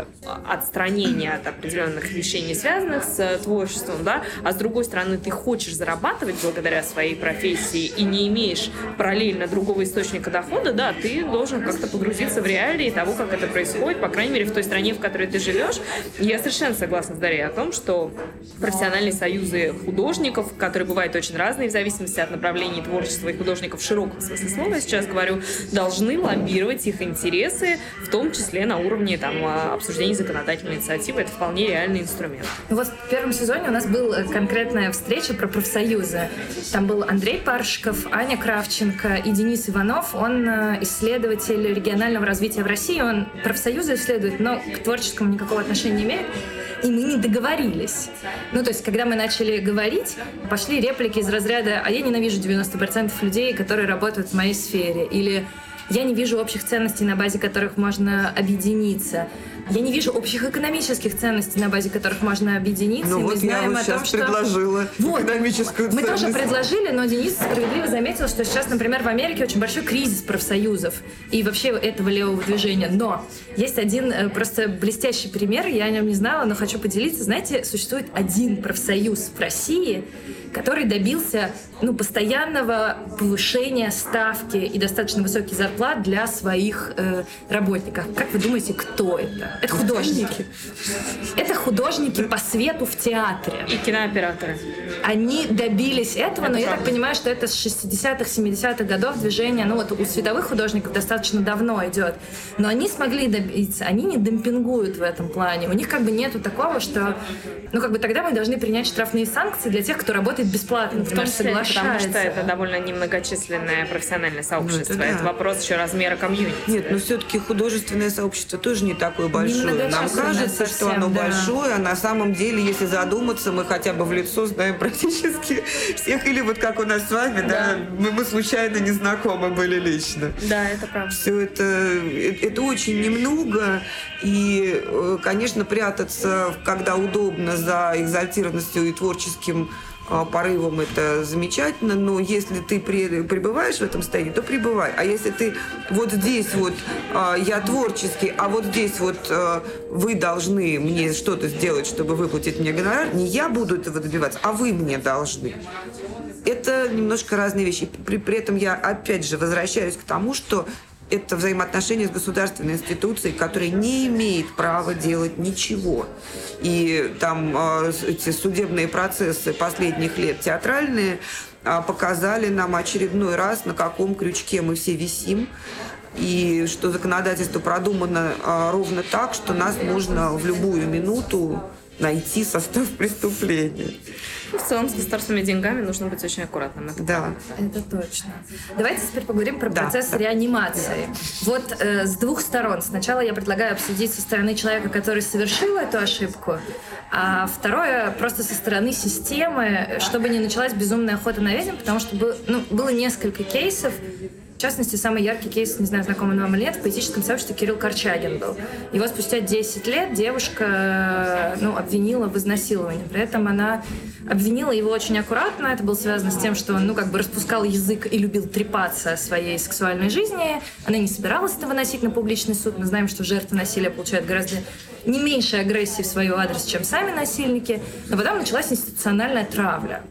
отстранения от определенных вещей, не связанных с э, творчеством, да, а с другой стороны, ты хочешь зарабатывать благодаря своей профессии и не имеешь параллельно другого источника дохода, да, ты должен как-то погрузиться в реалии того, как это происходит, по крайней мере, в той стране, в которой ты живешь. Я совершенно согласна с Дарьей о том, что профессиональные союзы художников, которые бывают очень разные в зависимости от направлений творчества и художников в широком смысле слова, я сейчас говорю, должны лоббировать их интересы, в том числе на уровне там, обсуждения законодательства законодательной инициативы, это вполне реальный инструмент. Ну вот в первом сезоне у нас была конкретная встреча про профсоюзы. Там был Андрей Паршиков, Аня Кравченко и Денис Иванов. Он э, исследователь регионального развития в России. Он профсоюзы исследует, но к творческому никакого отношения не имеет и мы не договорились. Ну, то есть, когда мы начали говорить, пошли реплики из разряда «а я ненавижу 90% людей, которые работают в моей сфере» или «я не вижу общих ценностей, на базе которых можно объединиться». Я не вижу общих экономических ценностей, на базе которых можно объединиться. Ну вот я вот сейчас том, что... предложила вот, экономическую Мы ценность. тоже предложили, но Денис справедливо заметил, что сейчас, например, в Америке очень большой кризис профсоюзов и вообще этого левого движения. Но есть один э, просто блестящий пример, я о нем не знала, но хочу поделиться. Знаете, существует один профсоюз в России, который добился ну, постоянного повышения ставки и достаточно высоких зарплат для своих э, работников. Как вы думаете, кто это? Это художники. Это художники по свету в театре. И кинооператоры. Они добились этого, это но правда. я так понимаю, что это с 60-х, 70-х годов движение, ну вот у световых художников достаточно давно идет. Но они смогли добиться, они не демпингуют в этом плане. У них как бы нету такого, что, ну как бы тогда мы должны принять штрафные санкции для тех, кто работает бесплатно, в том числе, потому что это довольно немногочисленное профессиональное сообщество. Ну, это, да. это вопрос еще размера комьюнити. Нет, но все-таки художественное сообщество тоже не такое большое. Нам кажется, совсем, что оно да. большое, а на самом деле, если задуматься, мы хотя бы в лицо знаем практически всех. Или вот как у нас с вами, да, да мы, мы случайно не знакомы были лично. Да, это правда. Все это, это очень немного. И, э, конечно, прятаться, когда удобно, за экзальтированностью и творческим порывом это замечательно, но если ты пребываешь в этом состоянии, то пребывай. А если ты вот здесь вот а, я творческий, а вот здесь вот а, вы должны мне что-то сделать, чтобы выплатить мне гонорар, не я буду этого добиваться, а вы мне должны. Это немножко разные вещи. При, при этом я опять же возвращаюсь к тому, что это взаимоотношения с государственной институцией, которая не имеет права делать ничего. И там э, эти судебные процессы последних лет театральные э, показали нам очередной раз, на каком крючке мы все висим и что законодательство продумано э, ровно так, что нас можно в любую минуту найти состав преступления. Ну, в целом, с государственными деньгами нужно быть очень аккуратным. Это да. Это точно. Давайте теперь поговорим про да, процесс да. реанимации. Вот э, с двух сторон. Сначала я предлагаю обсудить со стороны человека, который совершил эту ошибку, а второе просто со стороны системы, чтобы не началась безумная охота на ведьм, потому что был, ну, было несколько кейсов, частности, самый яркий кейс, не знаю, знакомый вам или нет, в поэтическом сообществе Кирилл Корчагин был. Его спустя 10 лет девушка ну, обвинила в изнасиловании. При этом она обвинила его очень аккуратно. Это было связано с тем, что он ну, как бы распускал язык и любил трепаться о своей сексуальной жизни. Она не собиралась это выносить на публичный суд. Мы знаем, что жертвы насилия получают гораздо не меньше агрессии в свой адрес, чем сами насильники. Но потом началась институциональная травля.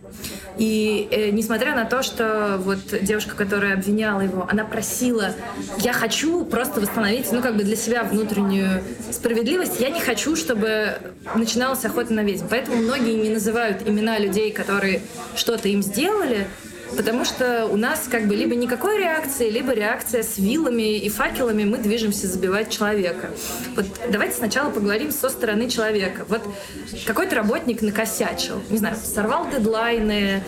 И э, несмотря на то, что вот девушка, которая обвиняла его, она просила, я хочу просто восстановить, ну, как бы для себя внутреннюю справедливость, я не хочу, чтобы начиналась охота на ведьм. Поэтому многие не называют имена людей, которые что-то им сделали, Потому что у нас как бы либо никакой реакции, либо реакция с вилами и факелами, мы движемся забивать человека. Вот давайте сначала поговорим со стороны человека. Вот какой-то работник накосячил, не знаю, сорвал дедлайны,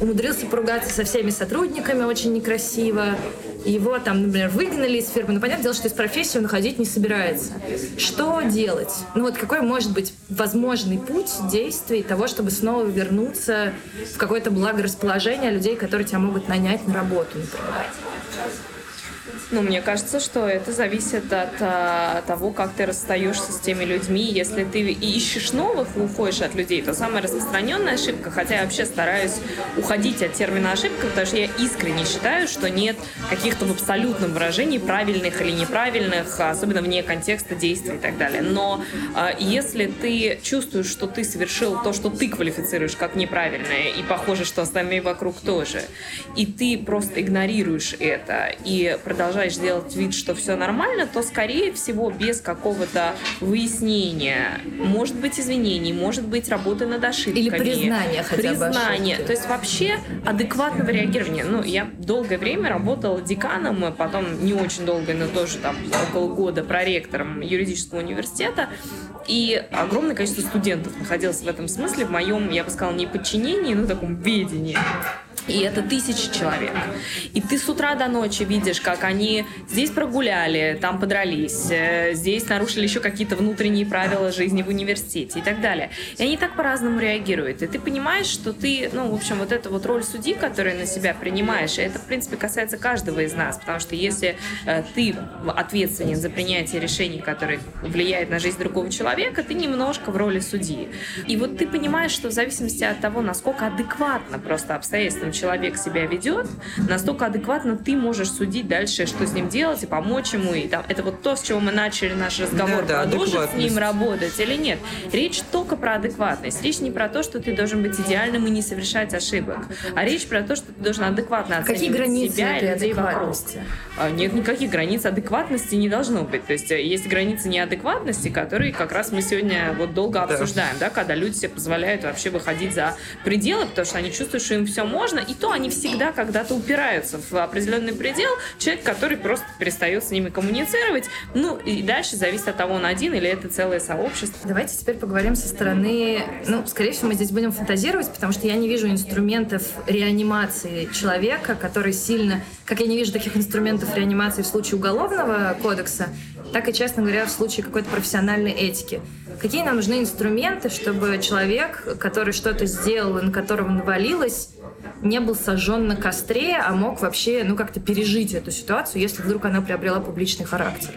умудрился поругаться со всеми сотрудниками очень некрасиво, его там, например, выгнали из фирмы, ну, понятное дело, что из профессии он уходить не собирается. Что делать? Ну, вот какой может быть возможный путь действий того, чтобы снова вернуться в какое-то благорасположение людей, которые тебя могут нанять на работу, например? Ну, мне кажется, что это зависит от а, того, как ты расстаешься с теми людьми. Если ты ищешь новых и уходишь от людей, то самая распространенная ошибка, хотя я вообще стараюсь уходить от термина ошибка, потому что я искренне считаю, что нет каких-то в абсолютном выражении правильных или неправильных, особенно вне контекста действий и так далее. Но а, если ты чувствуешь, что ты совершил то, что ты квалифицируешь как неправильное, и похоже, что остальные вокруг тоже, и ты просто игнорируешь это и продолжаешь продолжаешь делать вид, что все нормально, то, скорее всего, без какого-то выяснения, может быть, извинений, может быть, работы над ошибками. Или признания хотя признание. бы То есть вообще адекватного реагирования. Ну, я долгое время работала деканом, а потом не очень долго, но тоже там около года проректором юридического университета. И огромное количество студентов находилось в этом смысле, в моем, я бы сказала, не подчинении, но таком ведении. И это тысячи человек. И ты с утра до ночи видишь, как они здесь прогуляли, там подрались, э, здесь нарушили еще какие-то внутренние правила жизни в университете и так далее. И они так по-разному реагируют. И ты понимаешь, что ты, ну, в общем, вот эта вот роль судьи, которую на себя принимаешь, это, в принципе, касается каждого из нас. Потому что если э, ты ответственен за принятие решений, которые влияют на жизнь другого человека, ты немножко в роли судьи. И вот ты понимаешь, что в зависимости от того, насколько адекватно просто обстоятельствам человек себя ведет, настолько адекватно ты можешь судить дальше, что с ним делать и помочь ему. И там, это вот то, с чего мы начали наш разговор. Да, да, Продолжить с ним работать или нет. Речь только про адекватность. Речь не про то, что ты должен быть идеальным и не совершать ошибок, а речь про то, что ты должен адекватно оценивать Какие границы себя и людей вокруг. А, нет никаких границ адекватности не должно быть. То есть э, есть границы неадекватности, которые как раз мы сегодня вот долго обсуждаем, да, когда люди себе позволяют вообще выходить за пределы, потому что они чувствуют, что им все можно, и то они всегда когда-то упираются в определенный предел. Человек, который просто перестает с ними коммуницировать, ну и дальше зависит от того, он один или это целое сообщество. Давайте теперь поговорим со стороны, ну, скорее всего, мы здесь будем фантазировать, потому что я не вижу инструментов реанимации человека, который сильно, как я не вижу таких инструментов реанимации в случае уголовного кодекса, так и, честно говоря, в случае какой-то профессиональной этики. Какие нам нужны инструменты, чтобы человек, который что-то сделал, на которого навалилось, не был сожжен на костре, а мог вообще, ну, как-то пережить эту ситуацию, если вдруг она приобрела публичный характер?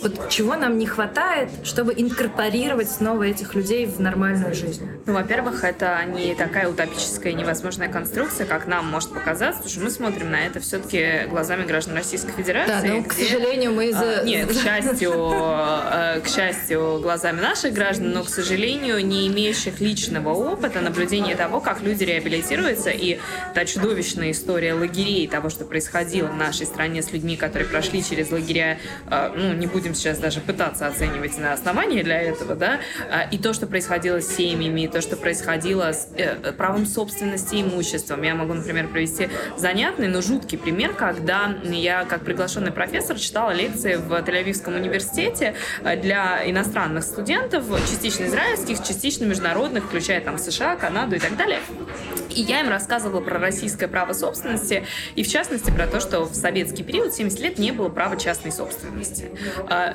Вот чего нам не хватает, чтобы инкорпорировать снова этих людей в нормальную жизнь? Ну, во-первых, это не такая утопическая невозможная конструкция, как нам может показаться, потому что мы смотрим на это все-таки глазами граждан Российской Федерации. Да, но, где... к сожалению, мы из-за... А, нет, к счастью, э, к счастью, глазами наших граждан, но, к сожалению, не имеющих личного опыта наблюдения того, как люди реабилитируются, и та чудовищная история лагерей, того, что происходило в нашей стране с людьми, которые прошли через лагеря, э, ну, не будем будем сейчас даже пытаться оценивать на основании для этого, да, а, и то, что происходило с семьями, и то, что происходило с э, правом собственности и имуществом. Я могу, например, привести занятный, но жуткий пример, когда я как приглашенный профессор читала лекции в Тель-Авивском университете э, для иностранных студентов, частично израильских, частично международных, включая там США, Канаду и так далее. И я им рассказывала про российское право собственности, и в частности про то, что в советский период 70 лет не было права частной собственности.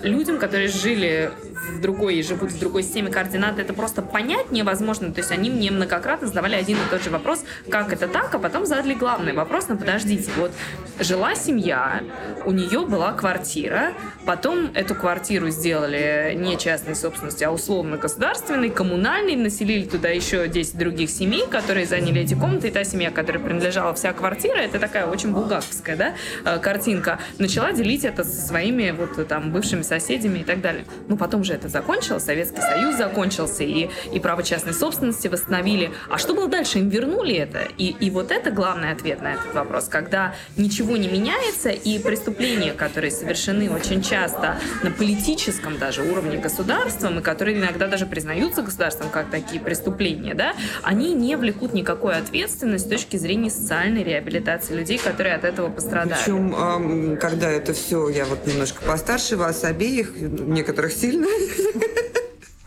Людям, которые жили в другой и живут в другой системе координат, это просто понять невозможно. То есть они мне многократно задавали один и тот же вопрос, как это так, а потом задали главный вопрос, ну подождите, вот жила семья, у нее была квартира, потом эту квартиру сделали не частной собственности, а условно государственной, коммунальной, населили туда еще 10 других семей, которые заняли эти комнаты, и та семья, которой принадлежала вся квартира, это такая очень булгаковская, да, э, картинка, начала делить это со своими вот там бывшими соседями и так далее. Ну, потом же это закончилось, Советский Союз закончился, и, и право частной собственности восстановили. А что было дальше? Им вернули это? И, и вот это главный ответ на этот вопрос, когда ничего не меняется, и преступления, которые совершены очень часто на политическом даже уровне государством, и которые иногда даже признаются государством как такие преступления, да, они не влекут никакой ответственности с точки зрения социальной реабилитации людей, которые от этого пострадали. Причем, когда это все, я вот немножко постарше вас обеих, некоторых сильно,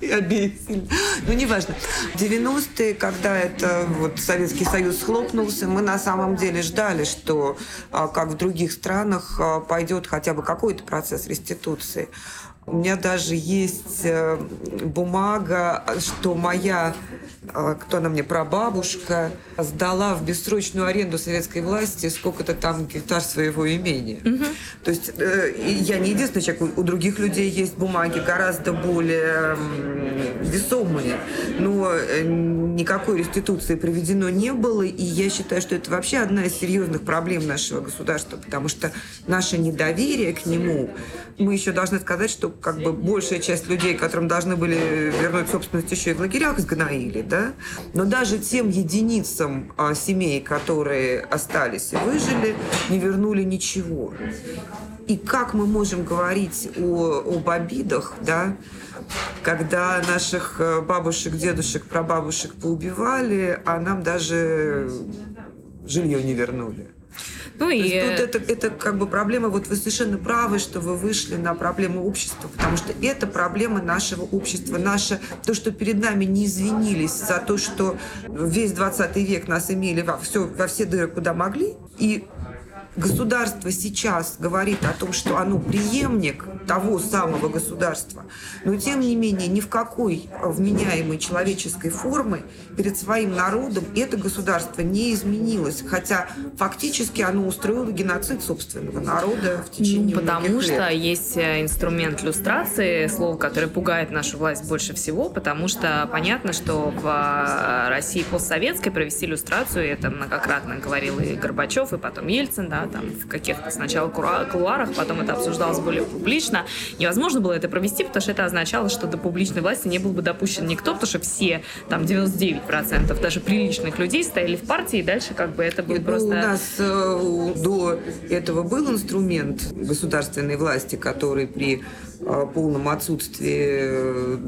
и обеих сильно. Ну, неважно. В 90-е, когда это вот Советский Союз схлопнулся, мы на самом деле ждали, что, а, как в других странах, а, пойдет хотя бы какой-то процесс реституции. У меня даже есть э, бумага, что моя, э, кто она мне, прабабушка, сдала в бессрочную аренду советской власти сколько-то там гектар своего имения. Угу. То есть э, я не единственный человек, у других людей есть бумаги гораздо более весомые, но никакой реституции проведено не было, и я считаю, что это вообще одна из серьезных проблем нашего государства, потому что наше недоверие к нему, мы еще должны сказать, что как бы большая часть людей, которым должны были вернуть собственность еще и в лагерях, сгноили, да. Но даже тем единицам а, семей, которые остались и выжили, не вернули ничего. И как мы можем говорить о, об обидах, да, когда наших э, бабушек, дедушек, прабабушек поубивали, а нам даже жилье не вернули. Ну и... тут это, это как бы проблема, вот вы совершенно правы, что вы вышли на проблему общества, потому что это проблема нашего общества, наше, то, что перед нами не извинились за то, что весь 20 век нас имели во все, во все дыры, куда могли, и государство сейчас говорит о том, что оно преемник того самого государства. Но, тем не менее, ни в какой вменяемой человеческой формы перед своим народом это государство не изменилось. Хотя фактически оно устроило геноцид собственного народа в течение ну, Потому что лет. есть э, инструмент люстрации, слово, которое пугает нашу власть больше всего, потому что понятно, что в э, России постсоветской провести иллюстрацию, это многократно говорил и Горбачев, и потом Ельцин, да, там в каких-то сначала кулуарах, потом это обсуждалось более публично. Невозможно было это провести, потому что это означало, что до публичной власти не был бы допущен никто, потому что все, там, 99% даже приличных людей стояли в партии, и дальше как бы это будет просто... У нас э, до этого был инструмент государственной власти, который при полном отсутствии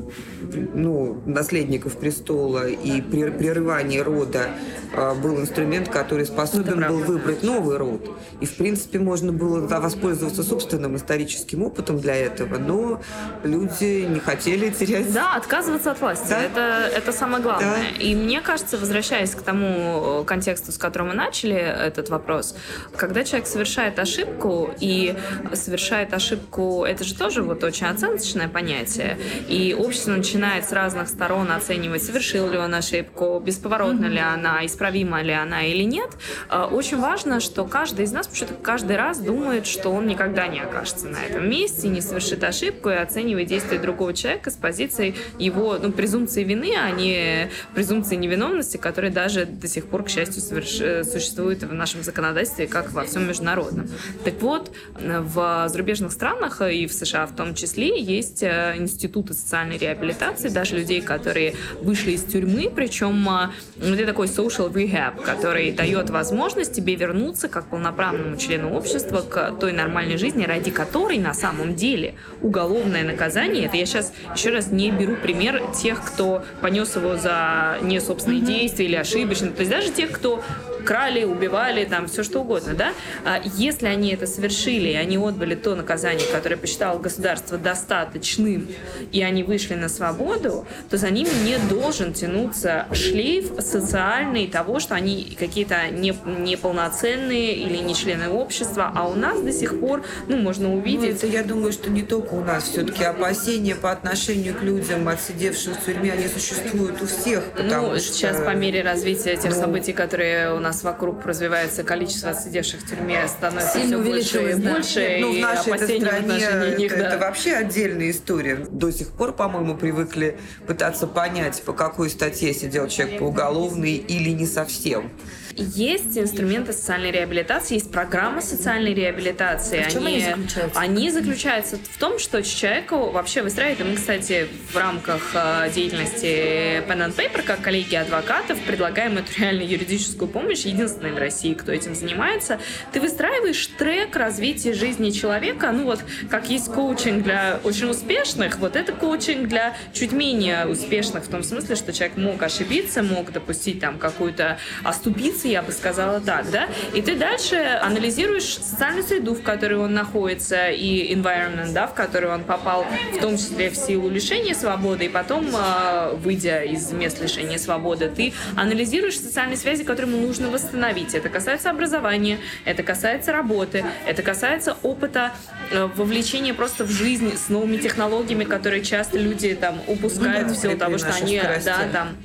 ну, наследников престола и прерывании рода а, был инструмент, который способен был выбрать новый род. И, в принципе, можно было воспользоваться собственным историческим опытом для этого, но люди не хотели терять... Да, отказываться от власти. Да? Это, это самое главное. Да. И мне кажется, возвращаясь к тому контексту, с которого мы начали этот вопрос, когда человек совершает ошибку, и совершает ошибку, это же тоже вот очень оценочное понятие, и общество начинает с разных сторон оценивать, совершил ли он ошибку, бесповоротно mm-hmm. ли она, исправима ли она или нет. А, очень важно, что каждый из нас почему-то каждый раз думает, что он никогда не окажется на этом месте, не совершит ошибку и оценивает действия другого человека с позиции его ну, презумпции вины, а не презумпции невиновности, которые даже до сих пор, к счастью, соверш... существуют в нашем законодательстве, как во всем международном. Так вот, в зарубежных странах и в США в том числе есть э, институты социальной реабилитации, даже людей, которые вышли из тюрьмы, причем э, это такой social rehab, который дает возможность тебе вернуться как полноправному члену общества к той нормальной жизни, ради которой на самом деле уголовное наказание, это я сейчас еще раз не беру пример тех, кто понес его за не собственные mm-hmm. действия или ошибочно, то есть даже тех, кто крали, убивали, там все что угодно, да, а если они это совершили, и они отбыли то наказание, которое посчитало государство достаточным, и они вышли на свободу, то за ними не должен тянуться шлейф социальный того, что они какие-то не, неполноценные или не члены общества, а у нас до сих пор, ну, можно увидеть... Ну, это, я думаю, что не только у нас, все-таки опасения по отношению к людям, отсидевшим в тюрьме, они существуют у всех, потому ну, что... сейчас по мере развития тех ну, событий, которые у нас нас вокруг развивается количество сидевших в тюрьме становится Сильно все больше и больше, Нет, ну, в нашей стране них, это, да. вообще отдельная история. До сих пор, по-моему, привыкли пытаться понять, по какой статье сидел человек по уголовной или не совсем. Есть инструменты социальной реабилитации, есть программа социальной реабилитации. А в чем они, они заключаются? Они заключаются в том, что человеку вообще выстраивает, и мы, кстати, в рамках э, деятельности Pen and Paper, как коллеги адвокатов, предлагаем эту реально юридическую помощь, единственные в России, кто этим занимается. Ты выстраиваешь трек развития жизни человека, ну вот, как есть коучинг для очень успешных, вот это коучинг для чуть менее успешных, в том смысле, что человек мог ошибиться, мог допустить там какую-то оступиться, я бы сказала так, да, и ты дальше анализируешь социальную среду, в которой он находится, и environment, да, в который он попал, в том числе в силу лишения свободы, и потом, а, выйдя из мест лишения свободы, ты анализируешь социальные связи, которые ему нужно восстановить. Это касается образования, это касается работы, это касается опыта э, вовлечения просто в жизнь с новыми технологиями, которые часто люди там упускают ну, да, в силу того, что они, да, там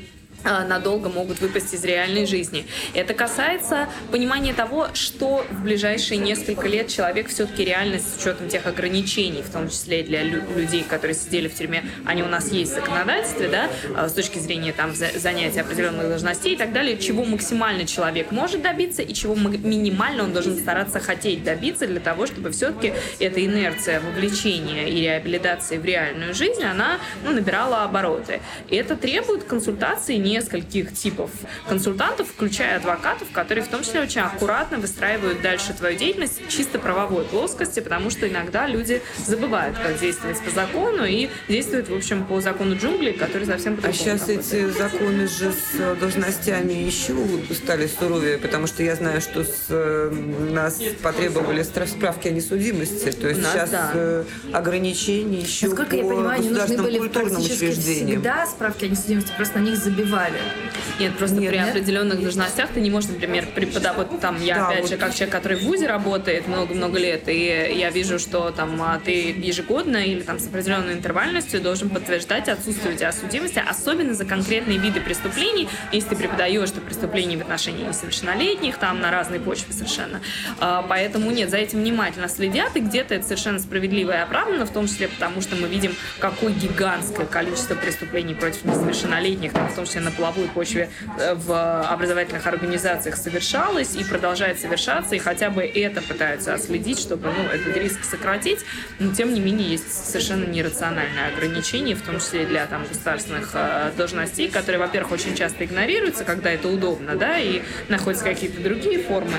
надолго могут выпасть из реальной жизни. Это касается понимания того, что в ближайшие несколько лет человек все-таки реально с учетом тех ограничений, в том числе для людей, которые сидели в тюрьме, они у нас есть в законодательстве, да, а, с точки зрения там занятия определенных должностей и так далее, чего максимально человек может добиться и чего минимально он должен стараться хотеть добиться для того, чтобы все-таки эта инерция вовлечения и реабилитации в реальную жизнь, она ну, набирала обороты. И это требует консультации не нескольких типов консультантов, включая адвокатов, которые в том числе очень аккуратно выстраивают дальше твою деятельность чисто правовой плоскости, потому что иногда люди забывают, как действовать по закону и действуют, в общем, по закону джунглей, который совсем по А сейчас работает. эти законы же с должностями еще стали суровее, потому что я знаю, что с э, нас потребовали справки о несудимости, то есть нас, сейчас да. Э, ограничения еще Насколько по я понимаю, они нужны были практически всегда справки о несудимости, просто на них забивали преподавали. Нет, просто нет, при нет? определенных должностях ты не можешь, например, преподавать, вот там, я да, опять вот. же, как человек, который в ВУЗе работает много-много лет, и я вижу, что там а, ты ежегодно или там с определенной интервальностью должен подтверждать отсутствие у тебя судимости, особенно за конкретные виды преступлений, если ты преподаешь, что преступления в отношении несовершеннолетних, там на разной почве совершенно. А, поэтому нет, за этим внимательно следят, и где-то это совершенно справедливо и оправдано, в том числе потому, что мы видим, какое гигантское количество преступлений против несовершеннолетних, там, в том числе на половой почве э, в образовательных организациях совершалось и продолжает совершаться, и хотя бы это пытаются отследить, чтобы ну, этот риск сократить, но тем не менее есть совершенно нерациональные ограничения, в том числе для там, государственных э, должностей, которые, во-первых, очень часто игнорируются, когда это удобно, да, и находятся какие-то другие формы.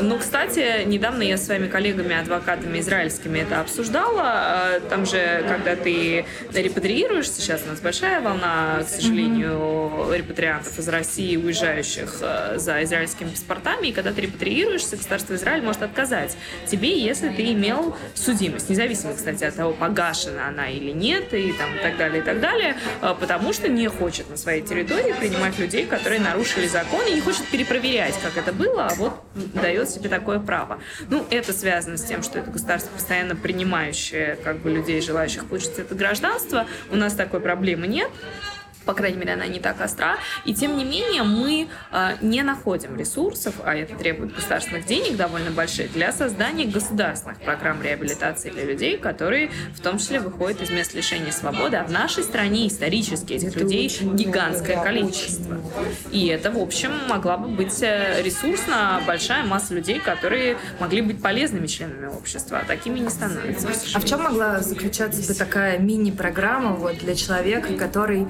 Но, кстати, недавно я с своими коллегами, адвокатами израильскими это обсуждала. Э, там же, когда ты репатриируешь, сейчас у нас большая волна, к сожалению, репатриантов из России, уезжающих э, за израильскими паспортами, и когда ты репатриируешься, государство Израиль может отказать тебе, если ты имел судимость, независимо, кстати, от того, погашена она или нет, и там, и так далее, и так далее, э, потому что не хочет на своей территории принимать людей, которые нарушили закон, и не хочет перепроверять, как это было, а вот дает себе такое право. Ну, это связано с тем, что это государство постоянно принимающее как бы людей, желающих получить это гражданство. У нас такой проблемы нет по крайней мере, она не так остра. И тем не менее мы э, не находим ресурсов, а это требует государственных денег довольно больших, для создания государственных программ реабилитации для людей, которые в том числе выходят из мест лишения свободы. А в нашей стране исторически этих это людей гигантское много, количество. И это, в общем, могла бы быть э, ресурсно большая масса людей, которые могли быть полезными членами общества, а такими не становятся. А в чем могла заключаться бы такая мини-программа вот, для человека, который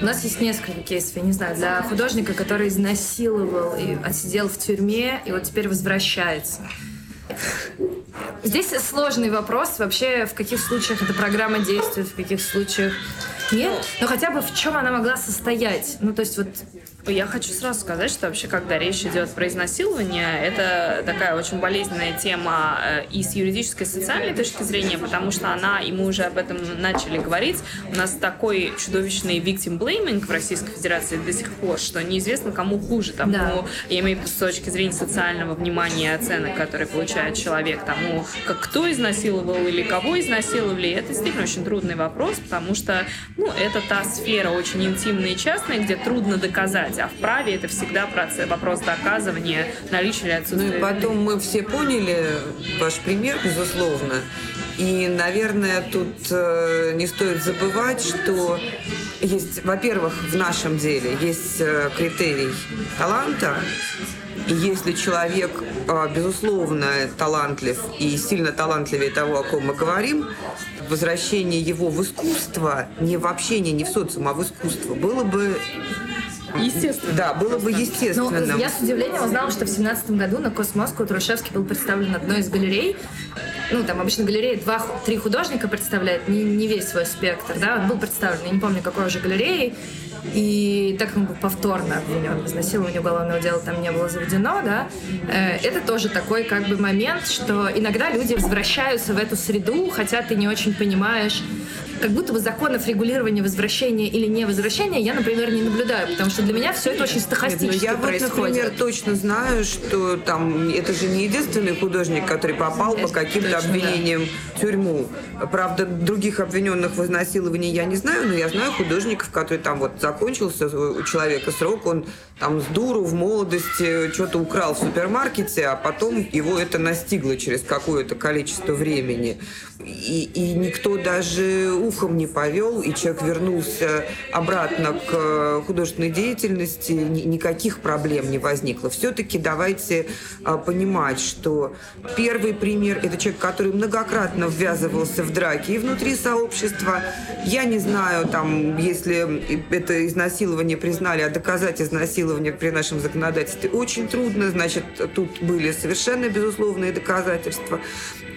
у нас есть несколько кейсов, я не знаю, для художника, который изнасиловал и отсидел в тюрьме, и вот теперь возвращается. Здесь сложный вопрос вообще, в каких случаях эта программа действует, в каких случаях нет. Но хотя бы в чем она могла состоять. Ну, то есть вот я хочу сразу сказать, что вообще, когда речь идет про изнасилование, это такая очень болезненная тема э, и с юридической, и социальной точки зрения, потому что она, и мы уже об этом начали говорить, у нас такой чудовищный victim blaming в Российской Федерации до сих пор, что неизвестно, кому хуже. Тому, да. я имею в виду с точки зрения социального внимания и оценок, которые получает человек, тому, как кто изнасиловал или кого изнасиловали, это действительно очень трудный вопрос, потому что ну, это та сфера очень интимная и частная, где трудно доказать а в праве это всегда процесс, вопрос доказывания наличия или отсутствия. Ну и потом мы все поняли ваш пример, безусловно. И, наверное, тут э, не стоит забывать, что есть, во-первых, в нашем деле есть э, критерий таланта, и если человек, э, безусловно, талантлив и сильно талантливее того, о ком мы говорим, возвращение его в искусство, не в общение, не в социум, а в искусство, было бы Естественно. Да, было бы естественно. Ну, я с удивлением узнала, что в семнадцатом году на Cosmoscow Трушевский был представлен одной из галерей. Ну, там обычно галерея два-три художника представляет, не, не весь свой спектр, да, он был представлен, я не помню, какой уже галереей, и так как он был повторно обвинен в изнасиловании уголовного дела там не было заведено, да, э, это тоже такой как бы момент, что иногда люди возвращаются в эту среду, хотя ты не очень понимаешь, как будто бы законов регулирования возвращения или не возвращения я, например, не наблюдаю, потому что для меня все это очень стахастически Нет, ну я происходит. вот, например, точно знаю, что там это же не единственный художник, который попал это по каким-то обвинениям да. в тюрьму. Правда, других обвиненных в изнасиловании я не знаю, но я знаю художников, которые там вот закончился у человека срок, он там с дуру в молодости что-то украл в супермаркете, а потом его это настигло через какое-то количество времени. И, и никто даже ухом не повел, и человек вернулся обратно к э, художественной деятельности, никаких проблем не возникло. Все-таки давайте а, понимать, что первый пример – это человек, который многократно ввязывался в драки и внутри сообщества. Я не знаю, там, если это изнасилование признали, а доказать изнасилование при нашем законодательстве очень трудно, значит, тут были совершенно безусловные доказательства.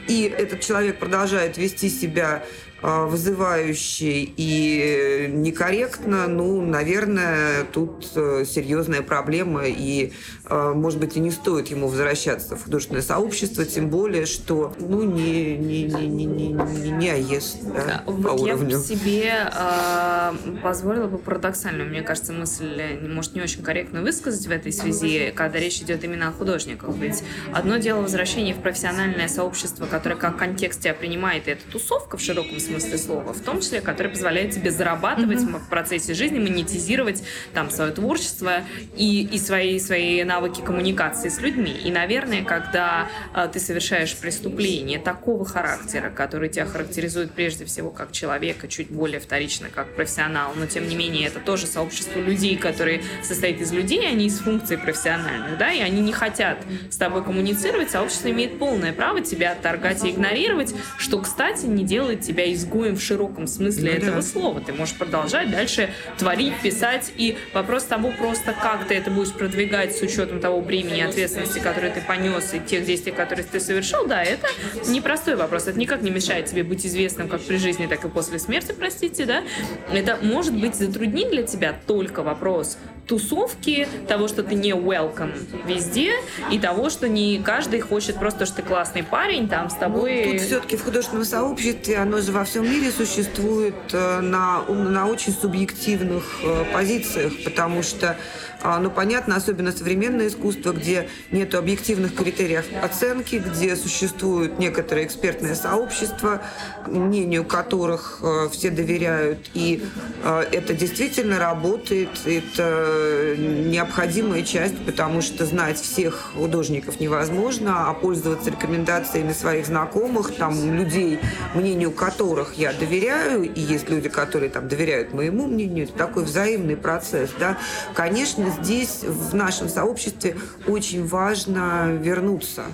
И этот человек продолжает вести себя вызывающе и некорректно, ну, наверное, тут э, серьезная проблема, и, может быть, и не стоит ему возвращаться в художественное сообщество, тем более, что, ну, не, не, не, не, не, не, АЕС да, вот по уровню. Я себе э, позволила бы парадоксальную, мне кажется, мысль, может, не очень корректно высказать в этой связи, когда речь идет именно о художниках. Ведь одно дело возвращение в профессиональное сообщество, которое как контекст тебя принимает, и это тусовка в широком смысле, смысле слова, в том числе, который позволяет тебе зарабатывать mm-hmm. в процессе жизни, монетизировать там свое творчество и, и свои, свои навыки коммуникации с людьми. И, наверное, когда э, ты совершаешь преступление такого характера, который тебя характеризует прежде всего как человека, чуть более вторично как профессионал, но тем не менее это тоже сообщество людей, которые состоит из людей, они из функций профессиональных, да, и они не хотят с тобой коммуницировать, сообщество имеет полное право тебя отторгать и игнорировать, что, кстати, не делает тебя из изгоем в широком смысле ну, этого да. слова. Ты можешь продолжать дальше творить, писать. И вопрос того просто, как ты это будешь продвигать с учетом того бремени и ответственности, которые ты понес, и тех действий, которые ты совершил, да, это непростой вопрос. Это никак не мешает тебе быть известным как при жизни, так и после смерти, простите, да. Это может быть затруднить для тебя только вопрос тусовки, того, что ты не welcome везде, и того, что не каждый хочет просто, что ты классный парень, там с тобой... Ну, тут все-таки в художественном сообществе, оно же во всем мире существует э, на, на очень субъективных э, позициях, потому что а, ну, понятно, особенно современное искусство, где нет объективных критериев оценки, где существует некоторое экспертное сообщество, мнению которых э, все доверяют. И э, это действительно работает, это необходимая часть, потому что знать всех художников невозможно, а пользоваться рекомендациями своих знакомых, там, людей, мнению которых я доверяю, и есть люди, которые там доверяют моему мнению, это такой взаимный процесс, да. Конечно, здесь, в нашем сообществе, очень важно вернуться.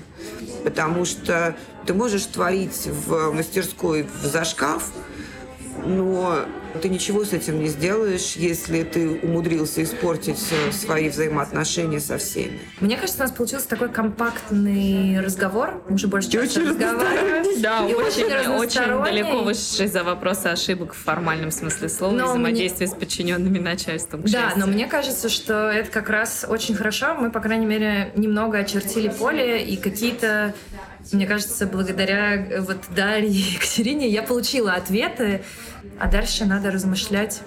Потому что ты можешь творить в мастерской в зашкаф, но ты ничего с этим не сделаешь, если ты умудрился испортить э, свои взаимоотношения со всеми. Мне кажется, у нас получился такой компактный разговор. Мы уже больше часа разговариваем. Да, очень, очень далеко вышедший за вопросы ошибок в формальном смысле слова но взаимодействие мне... с подчиненными начальством. Да, но мне кажется, что это как раз очень хорошо. Мы, по крайней мере, немного очертили поле и какие-то мне кажется, благодаря э, вот Дарье и Екатерине я получила ответы, а дальше надо размышлять.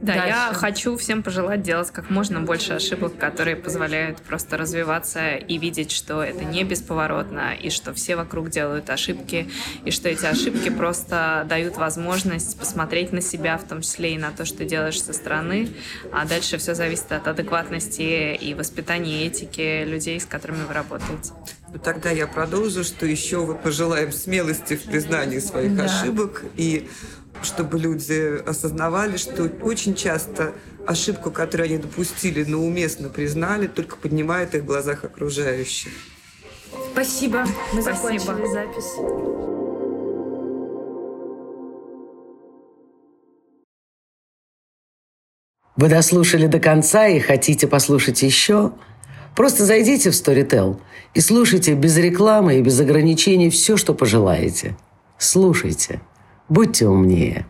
Да, дальше. я хочу всем пожелать делать как можно больше ошибок, которые позволяют просто развиваться и видеть, что это не бесповоротно, и что все вокруг делают ошибки, и что эти ошибки просто дают возможность посмотреть на себя, в том числе и на то, что делаешь со стороны, а дальше все зависит от адекватности и воспитания и этики людей, с которыми вы работаете. Тогда я продолжу, что еще вот пожелаем смелости в признании своих да. ошибок и чтобы люди осознавали, что очень часто ошибку, которую они допустили, но уместно признали, только поднимает их в глазах окружающих. Спасибо. Мы Спасибо. закончили запись. Вы дослушали до конца и хотите послушать еще? Просто зайдите в Storytel и слушайте без рекламы и без ограничений все, что пожелаете. Слушайте. Будьте умнее.